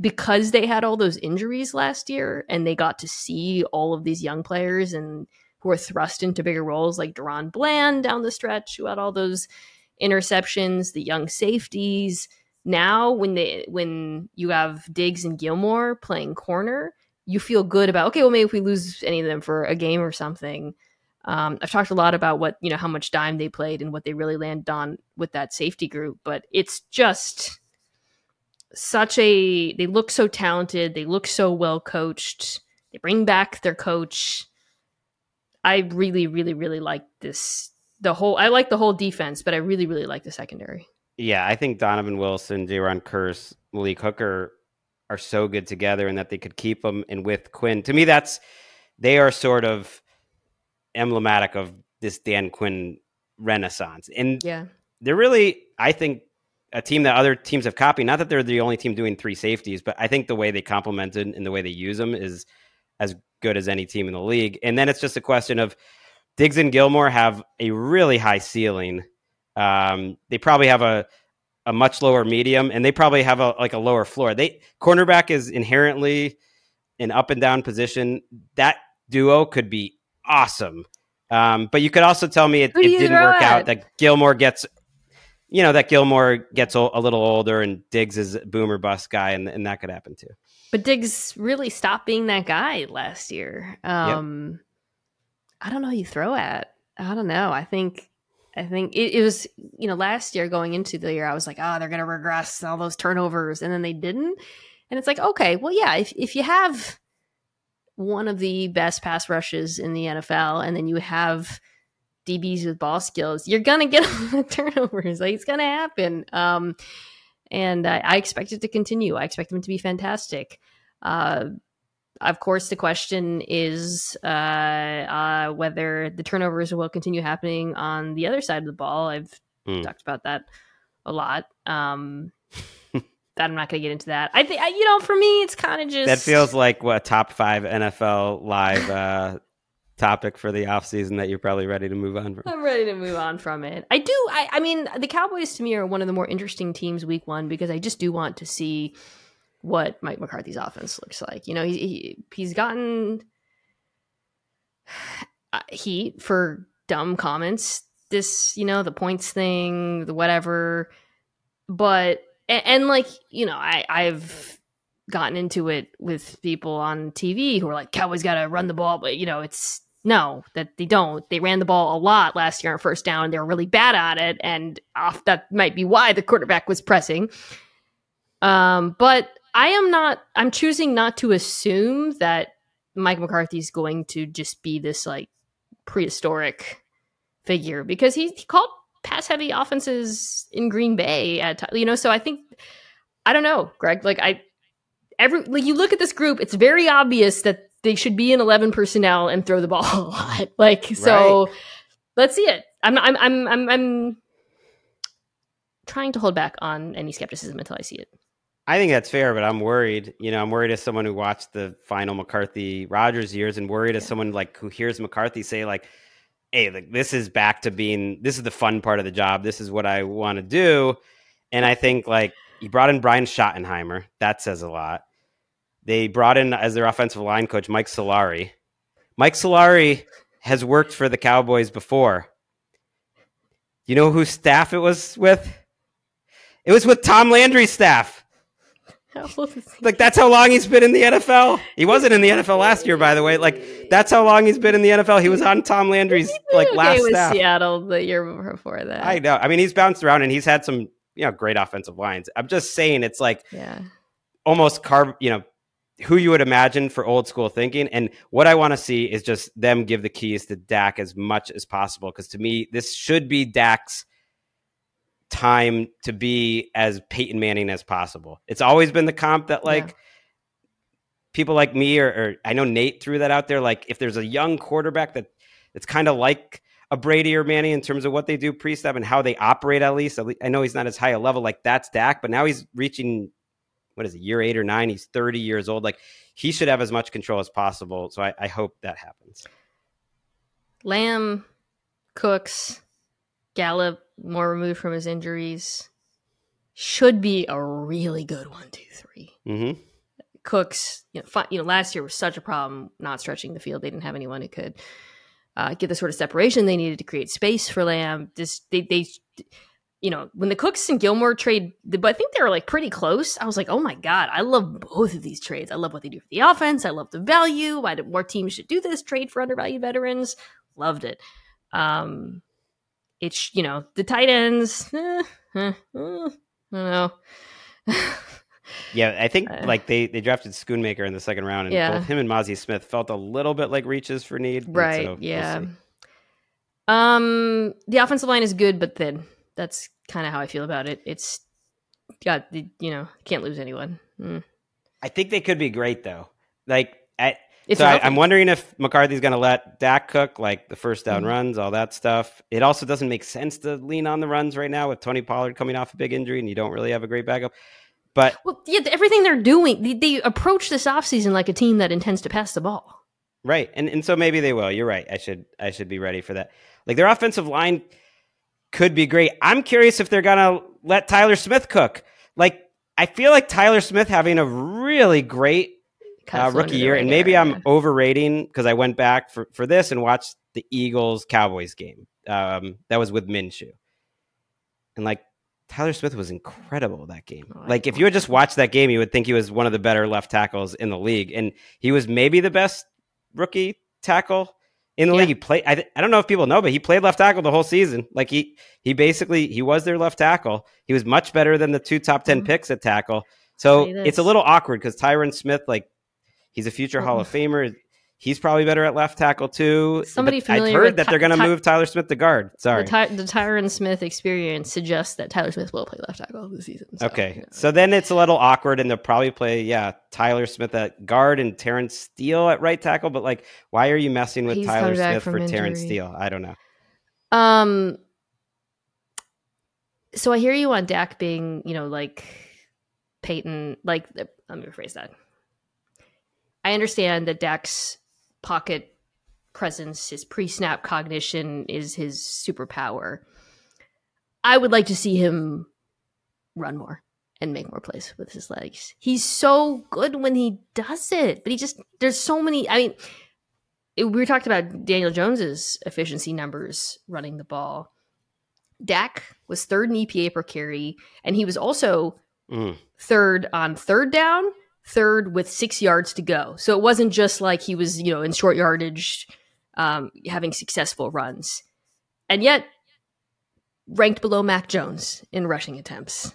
because they had all those injuries last year, and they got to see all of these young players and who were thrust into bigger roles, like DaRon Bland down the stretch, who had all those interceptions, the young safeties. Now, when they when you have Diggs and Gilmore playing corner, you feel good about okay. Well, maybe if we lose any of them for a game or something. Um, I've talked a lot about what you know how much dime they played and what they really landed on with that safety group, but it's just such a they look so talented they look so well coached they bring back their coach i really really really like this the whole i like the whole defense but i really really like the secondary yeah. I think Donovan Wilson, Jayron Kearse, Malik Hooker are so good together and that they could keep them. And with Quinn, to me, that's they are sort of emblematic of this Dan Quinn renaissance. And Yeah. they're really, I think, a team that other teams have copied. Not that they're the only team doing three safeties, but I think the way they complemented and the way they use them is as good as any team in the league. And then it's just a question of Diggs and Gilmore have a really high ceiling. Um, they probably have a a much lower medium, and they probably have a like a lower floor. They cornerback is inherently an up and down position. That duo could be awesome. Um, but you could also tell me it, it didn't work out. That Gilmore gets, you know, that Gilmore gets a little older, and Diggs is a boomer bust guy, and, and that could happen too. But Diggs really stopped being that guy last year. Um, I don't know who you throw at. I don't know. I think I think it, it was you know last year going into the year I was like oh they're gonna regress all those turnovers and then they didn't. And it's like okay well yeah if if you have one of the best pass rushes in the NFL and then you have DBs with ball skills you're gonna get turnovers. Like it's gonna happen. Um and I, I expect it to continue. I expect them to be fantastic. Uh of course, the question is uh, uh, whether the turnovers will continue happening on the other side of the ball. I've Hmm. talked about that a lot. Um, that I'm not going to get into that. I think you know, for me, it's kind of just That feels like what a top five NFL live uh, topic for the offseason that you're probably ready to move on from. I'm ready to move on from it. I do. I, I mean, the Cowboys to me are one of the more interesting teams week one because I just do want to see what Mike McCarthy's offense looks like. You know, he, he he's gotten uh, heat for dumb comments. This, you know, the points thing, the whatever. But and, and like you know, I I've gotten into it with people on TV who are like, Cowboys got to run the ball, but you know, it's no, that they don't. They ran the ball a lot last year on first down. They were really bad at it, and off that might be why the quarterback was pressing. Um, but I am not. I'm choosing not to assume that Mike McCarthy's going to just be this like prehistoric figure because he, he called pass heavy offenses in Green Bay at you know. So I think I don't know, Gregg. Like I every like you look at this group, it's very obvious that they should be in eleven personnel and throw the ball a lot. Like so, let's see it. I'm I'm I'm I'm I'm trying to hold back on any skepticism until I see it. I think that's fair, but I'm worried. You know, I'm worried as someone who watched the final McCarthy Rogers years, and worried as someone like who hears McCarthy say like, "Hey, like, this is back to being this is the fun part of the job. This is what I want to do." And I think like he brought in Brian Schottenheimer. That says a lot. They brought in as their offensive line coach Mike Solari. Mike Solari has worked for the Cowboys before. You know whose staff it was with? It was with Tom Landry's staff. How old is he? Like that's how long he's been in the NFL. He wasn't in the NFL last year, by the way. Like that's how long he's been in the NFL. He was on Tom Landry's like okay last with staff. Seattle the year before that. I know. I mean, he's bounced around and he's had some you know great offensive lines. I'm just saying it's like yeah. almost carb. You know who you would imagine for old school thinking. And what I want to see is just them give the keys to Dak as much as possible because to me this should be Dak's time to be as Peyton Manning as possible. It's always been the comp that like Yeah. people like me or, or I know Nate threw that out there. Like if there's a young quarterback that it's kind of like a Brady or Manning in terms of what they do pre-snap and how they operate at least. At least I know he's not as high a level like that's Dak, but now he's reaching what is it, year eight or nine? He's 30 years old. Like he should have as much control as possible. So I, I hope that happens. Lamb, Cooks, Gallup, more removed from his injuries, should be a really good one, two, three. Mm-hmm. Cooks, you know, fi- you know, last year was such a problem not stretching the field. They didn't have anyone who could uh, get the sort of separation they needed to create space for Lamb. Just they, they, you know, when the Cooks and Gilmore trade, but I think they were like pretty close. I was like, oh my god, I love both of these trades. I love what they do for the offense. I love the value. Why more teams should do this trade for undervalued veterans? Loved it. Um, it's you know the tight ends. eh, eh, eh, I don't know. Yeah, I think Uh, like they, they drafted Schoonmaker in the second round, and Yeah. both him and Mazi Smith felt a little bit like reaches for need. right so we'll yeah um the offensive line is good but thin that's kind of how i feel about it it's got the you know can't lose anyone Mm. I think they could be great though. Like, I, So I, I'm wondering if McCarthy's going to let Dak cook like the first down Mhm. runs, all that stuff. It also doesn't make sense to lean on the runs right now with Tony Pollard coming off a big injury and you don't really have a great backup. But Well, yeah, everything they're doing, they, they approach this offseason like a team that intends to pass the ball. right, and and so maybe they will. You're right. I should I should be ready for that. Like their offensive line could be great. I'm curious if they're gonna let Tyler Smith cook. Like I feel like Tyler Smith having a really great uh, rookie year, and maybe. I'm overrating because I went back for, for this and watched the Eagles Cowboys game. Um, that was with Minshew, and like Tyler Smith was incredible that game. Oh, like if you had just watched that game, you would think he was one of the better left tackles in the league, and he was maybe the best rookie tackle in the Yeah. league. He played. I, I don't know if people know, but he played left tackle the whole season. Like he he basically he was their left tackle. He was much better than the two top 10 Mhm. picks at tackle. So it's a little awkward because Tyron Smith, like he's a future Hall of Famer. He's probably better at left tackle too. Somebody But I've heard that Ty- they're going to Ty- move Tyler Smith to guard. Sorry. The, Ty- the Tyron Smith experience suggests that Tyler Smith will play left tackle this season. so, okay, yeah. so then it's a little awkward, and they'll probably play yeah Tyler Smith at guard and Terence Steele at right tackle. But like, why are you messing with He's Tyler Smith for from Terence. Steele? I don't know. Um. So I hear you on Dak being, you know, like Peyton. Like, let me rephrase that. I understand that Dak's pocket presence, his pre-snap cognition, is his superpower. I would like to see him run more and make more plays with his legs. He's so good when he does it, but he just there's so many. I mean, it- we were talking about Daniel Jones's efficiency numbers running the ball. Dak was third in EPA per carry, and he was also Mm. third on third down, third with six yards to go. So it wasn't just like he was, you know, in short yardage, um, having successful runs, and yet ranked below Mac Jones in rushing attempts.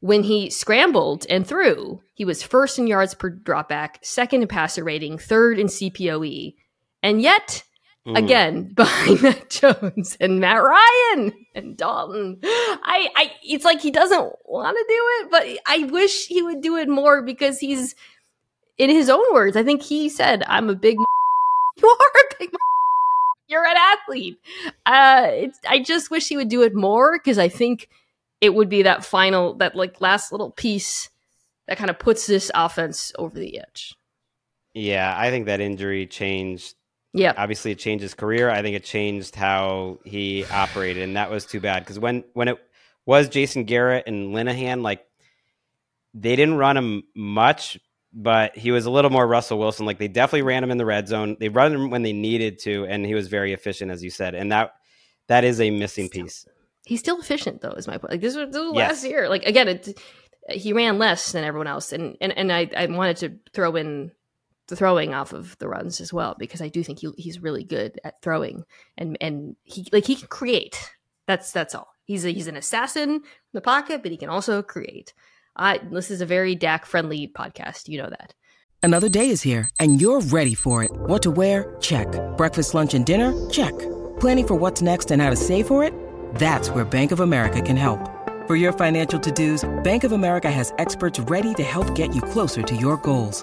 When he scrambled and threw, he was first in yards per dropback, second in passer rating, third in CPOE, and yet Mm. again behind Mac Jones and Matt Ryan and Dalton. I, I, it's like he doesn't want to do it, but I wish he would do it more because he's, in his own words, I think he said, "I'm a big. You are a big. You're an athlete." Uh, it's, I just wish he would do it more because I think it would be that final, that like last little piece that kind of puts this offense over the edge. Yeah, I think that injury changed Yeah, obviously it changed his career. I think it changed how he operated, and that was too bad because when when it was Jason Garrett and Linehan, like they didn't run him much, but he was a little more Russell Wilson. Like they definitely ran him in the red zone. They run him when they needed to, and he was very efficient, as you said. And that that is a missing piece. he's still efficient though is my point like this was, this was Yes. last year like again it, he ran less than everyone else and and, and I, I wanted to throw in throwing off of the runs as well because i do think he, he's really good at throwing and and he like he can create that's that's all he's a, he's an assassin in the pocket but he can also create i this is a very dak friendly podcast you know that Another day is here, and you're ready for it. What to wear? Check. Breakfast, lunch, and dinner? Check. Planning for what's next and how to save for it? That's where Bank of America can help. For your financial to-dos, Bank of America has experts ready to help get you closer to your goals.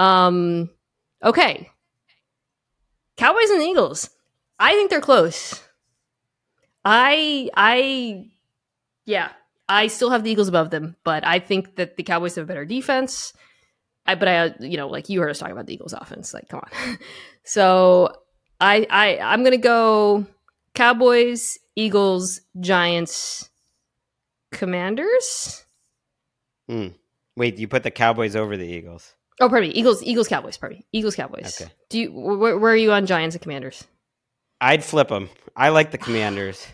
Um, okay. Cowboys and Eagles. I think they're close. I, I, yeah, I still have the Eagles above them, but I think that the Cowboys have a better defense. I, but I, you know, like you heard us talking about the Eagles offense. Like, come on. so I, I, I'm gonna go Cowboys, Eagles, Giants, Commanders. What Wait, you put the Cowboys over the Eagles? Oh, pardon me. Eagles, Eagles, Cowboys. Pardon me. Eagles, Cowboys. Okay. Do you where, where are you on Giants and Commanders? I'd flip them. I like the Commanders.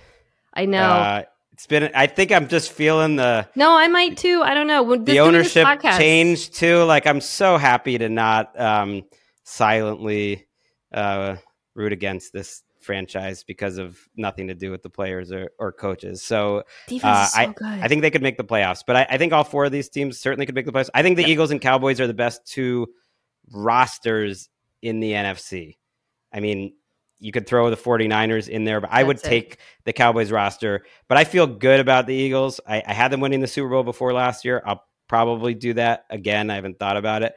I know. Uh, it's been. I think I'm just feeling the no, I might too. I don't know. When- the ownership podcast- change too. Like I'm so happy to not um, silently uh, root against this franchise because of nothing to do with the players or, or coaches. So uh, so I. I think they could make the playoffs, but I, I think all four of these teams certainly could make the playoffs. I think the Eagles and Cowboys are the best two rosters in the NFC. I mean, you could throw the 49ers in there, but I would it. take the Cowboys roster. But I feel good about the Eagles. I, I had them winning the Super Bowl before last year. I'll probably do that again. I haven't thought about it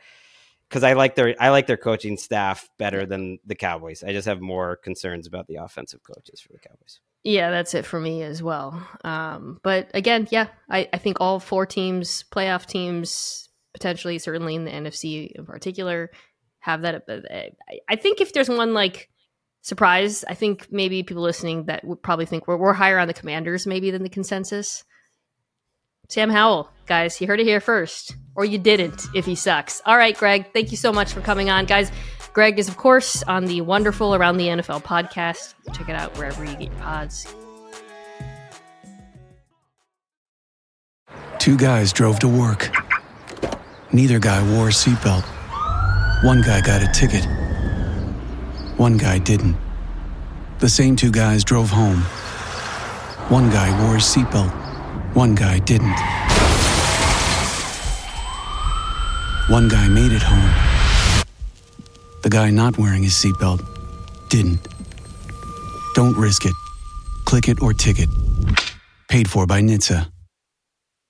because I like their I like their coaching staff better than the Cowboys. I just have more concerns about the offensive coaches for the Cowboys. Yeah, that's it for me as well. Um, but again, yeah, I, I think all four teams, playoff teams, potentially, certainly in the NFC in particular, have that. uh, I- I think if there's one like surprise, I think maybe people listening that would probably think we're, we're higher on the Commanders maybe than the consensus. Sam Howell, guys, you heard it here first, or you didn't if he sucks. All right, Gregg, thank you so much for coming on, guys. Gregg is, of course, on the wonderful Around the NFL podcast. Check it out wherever you get your pods. Two guys drove to work. Neither guy wore a seatbelt. One guy got a ticket. One guy didn't. The same two guys drove home. One guy wore a seatbelt. One guy didn't. One guy made it home. The guy not wearing his seatbelt didn't. Don't risk it. Click it or ticket. Paid for by NHTSA.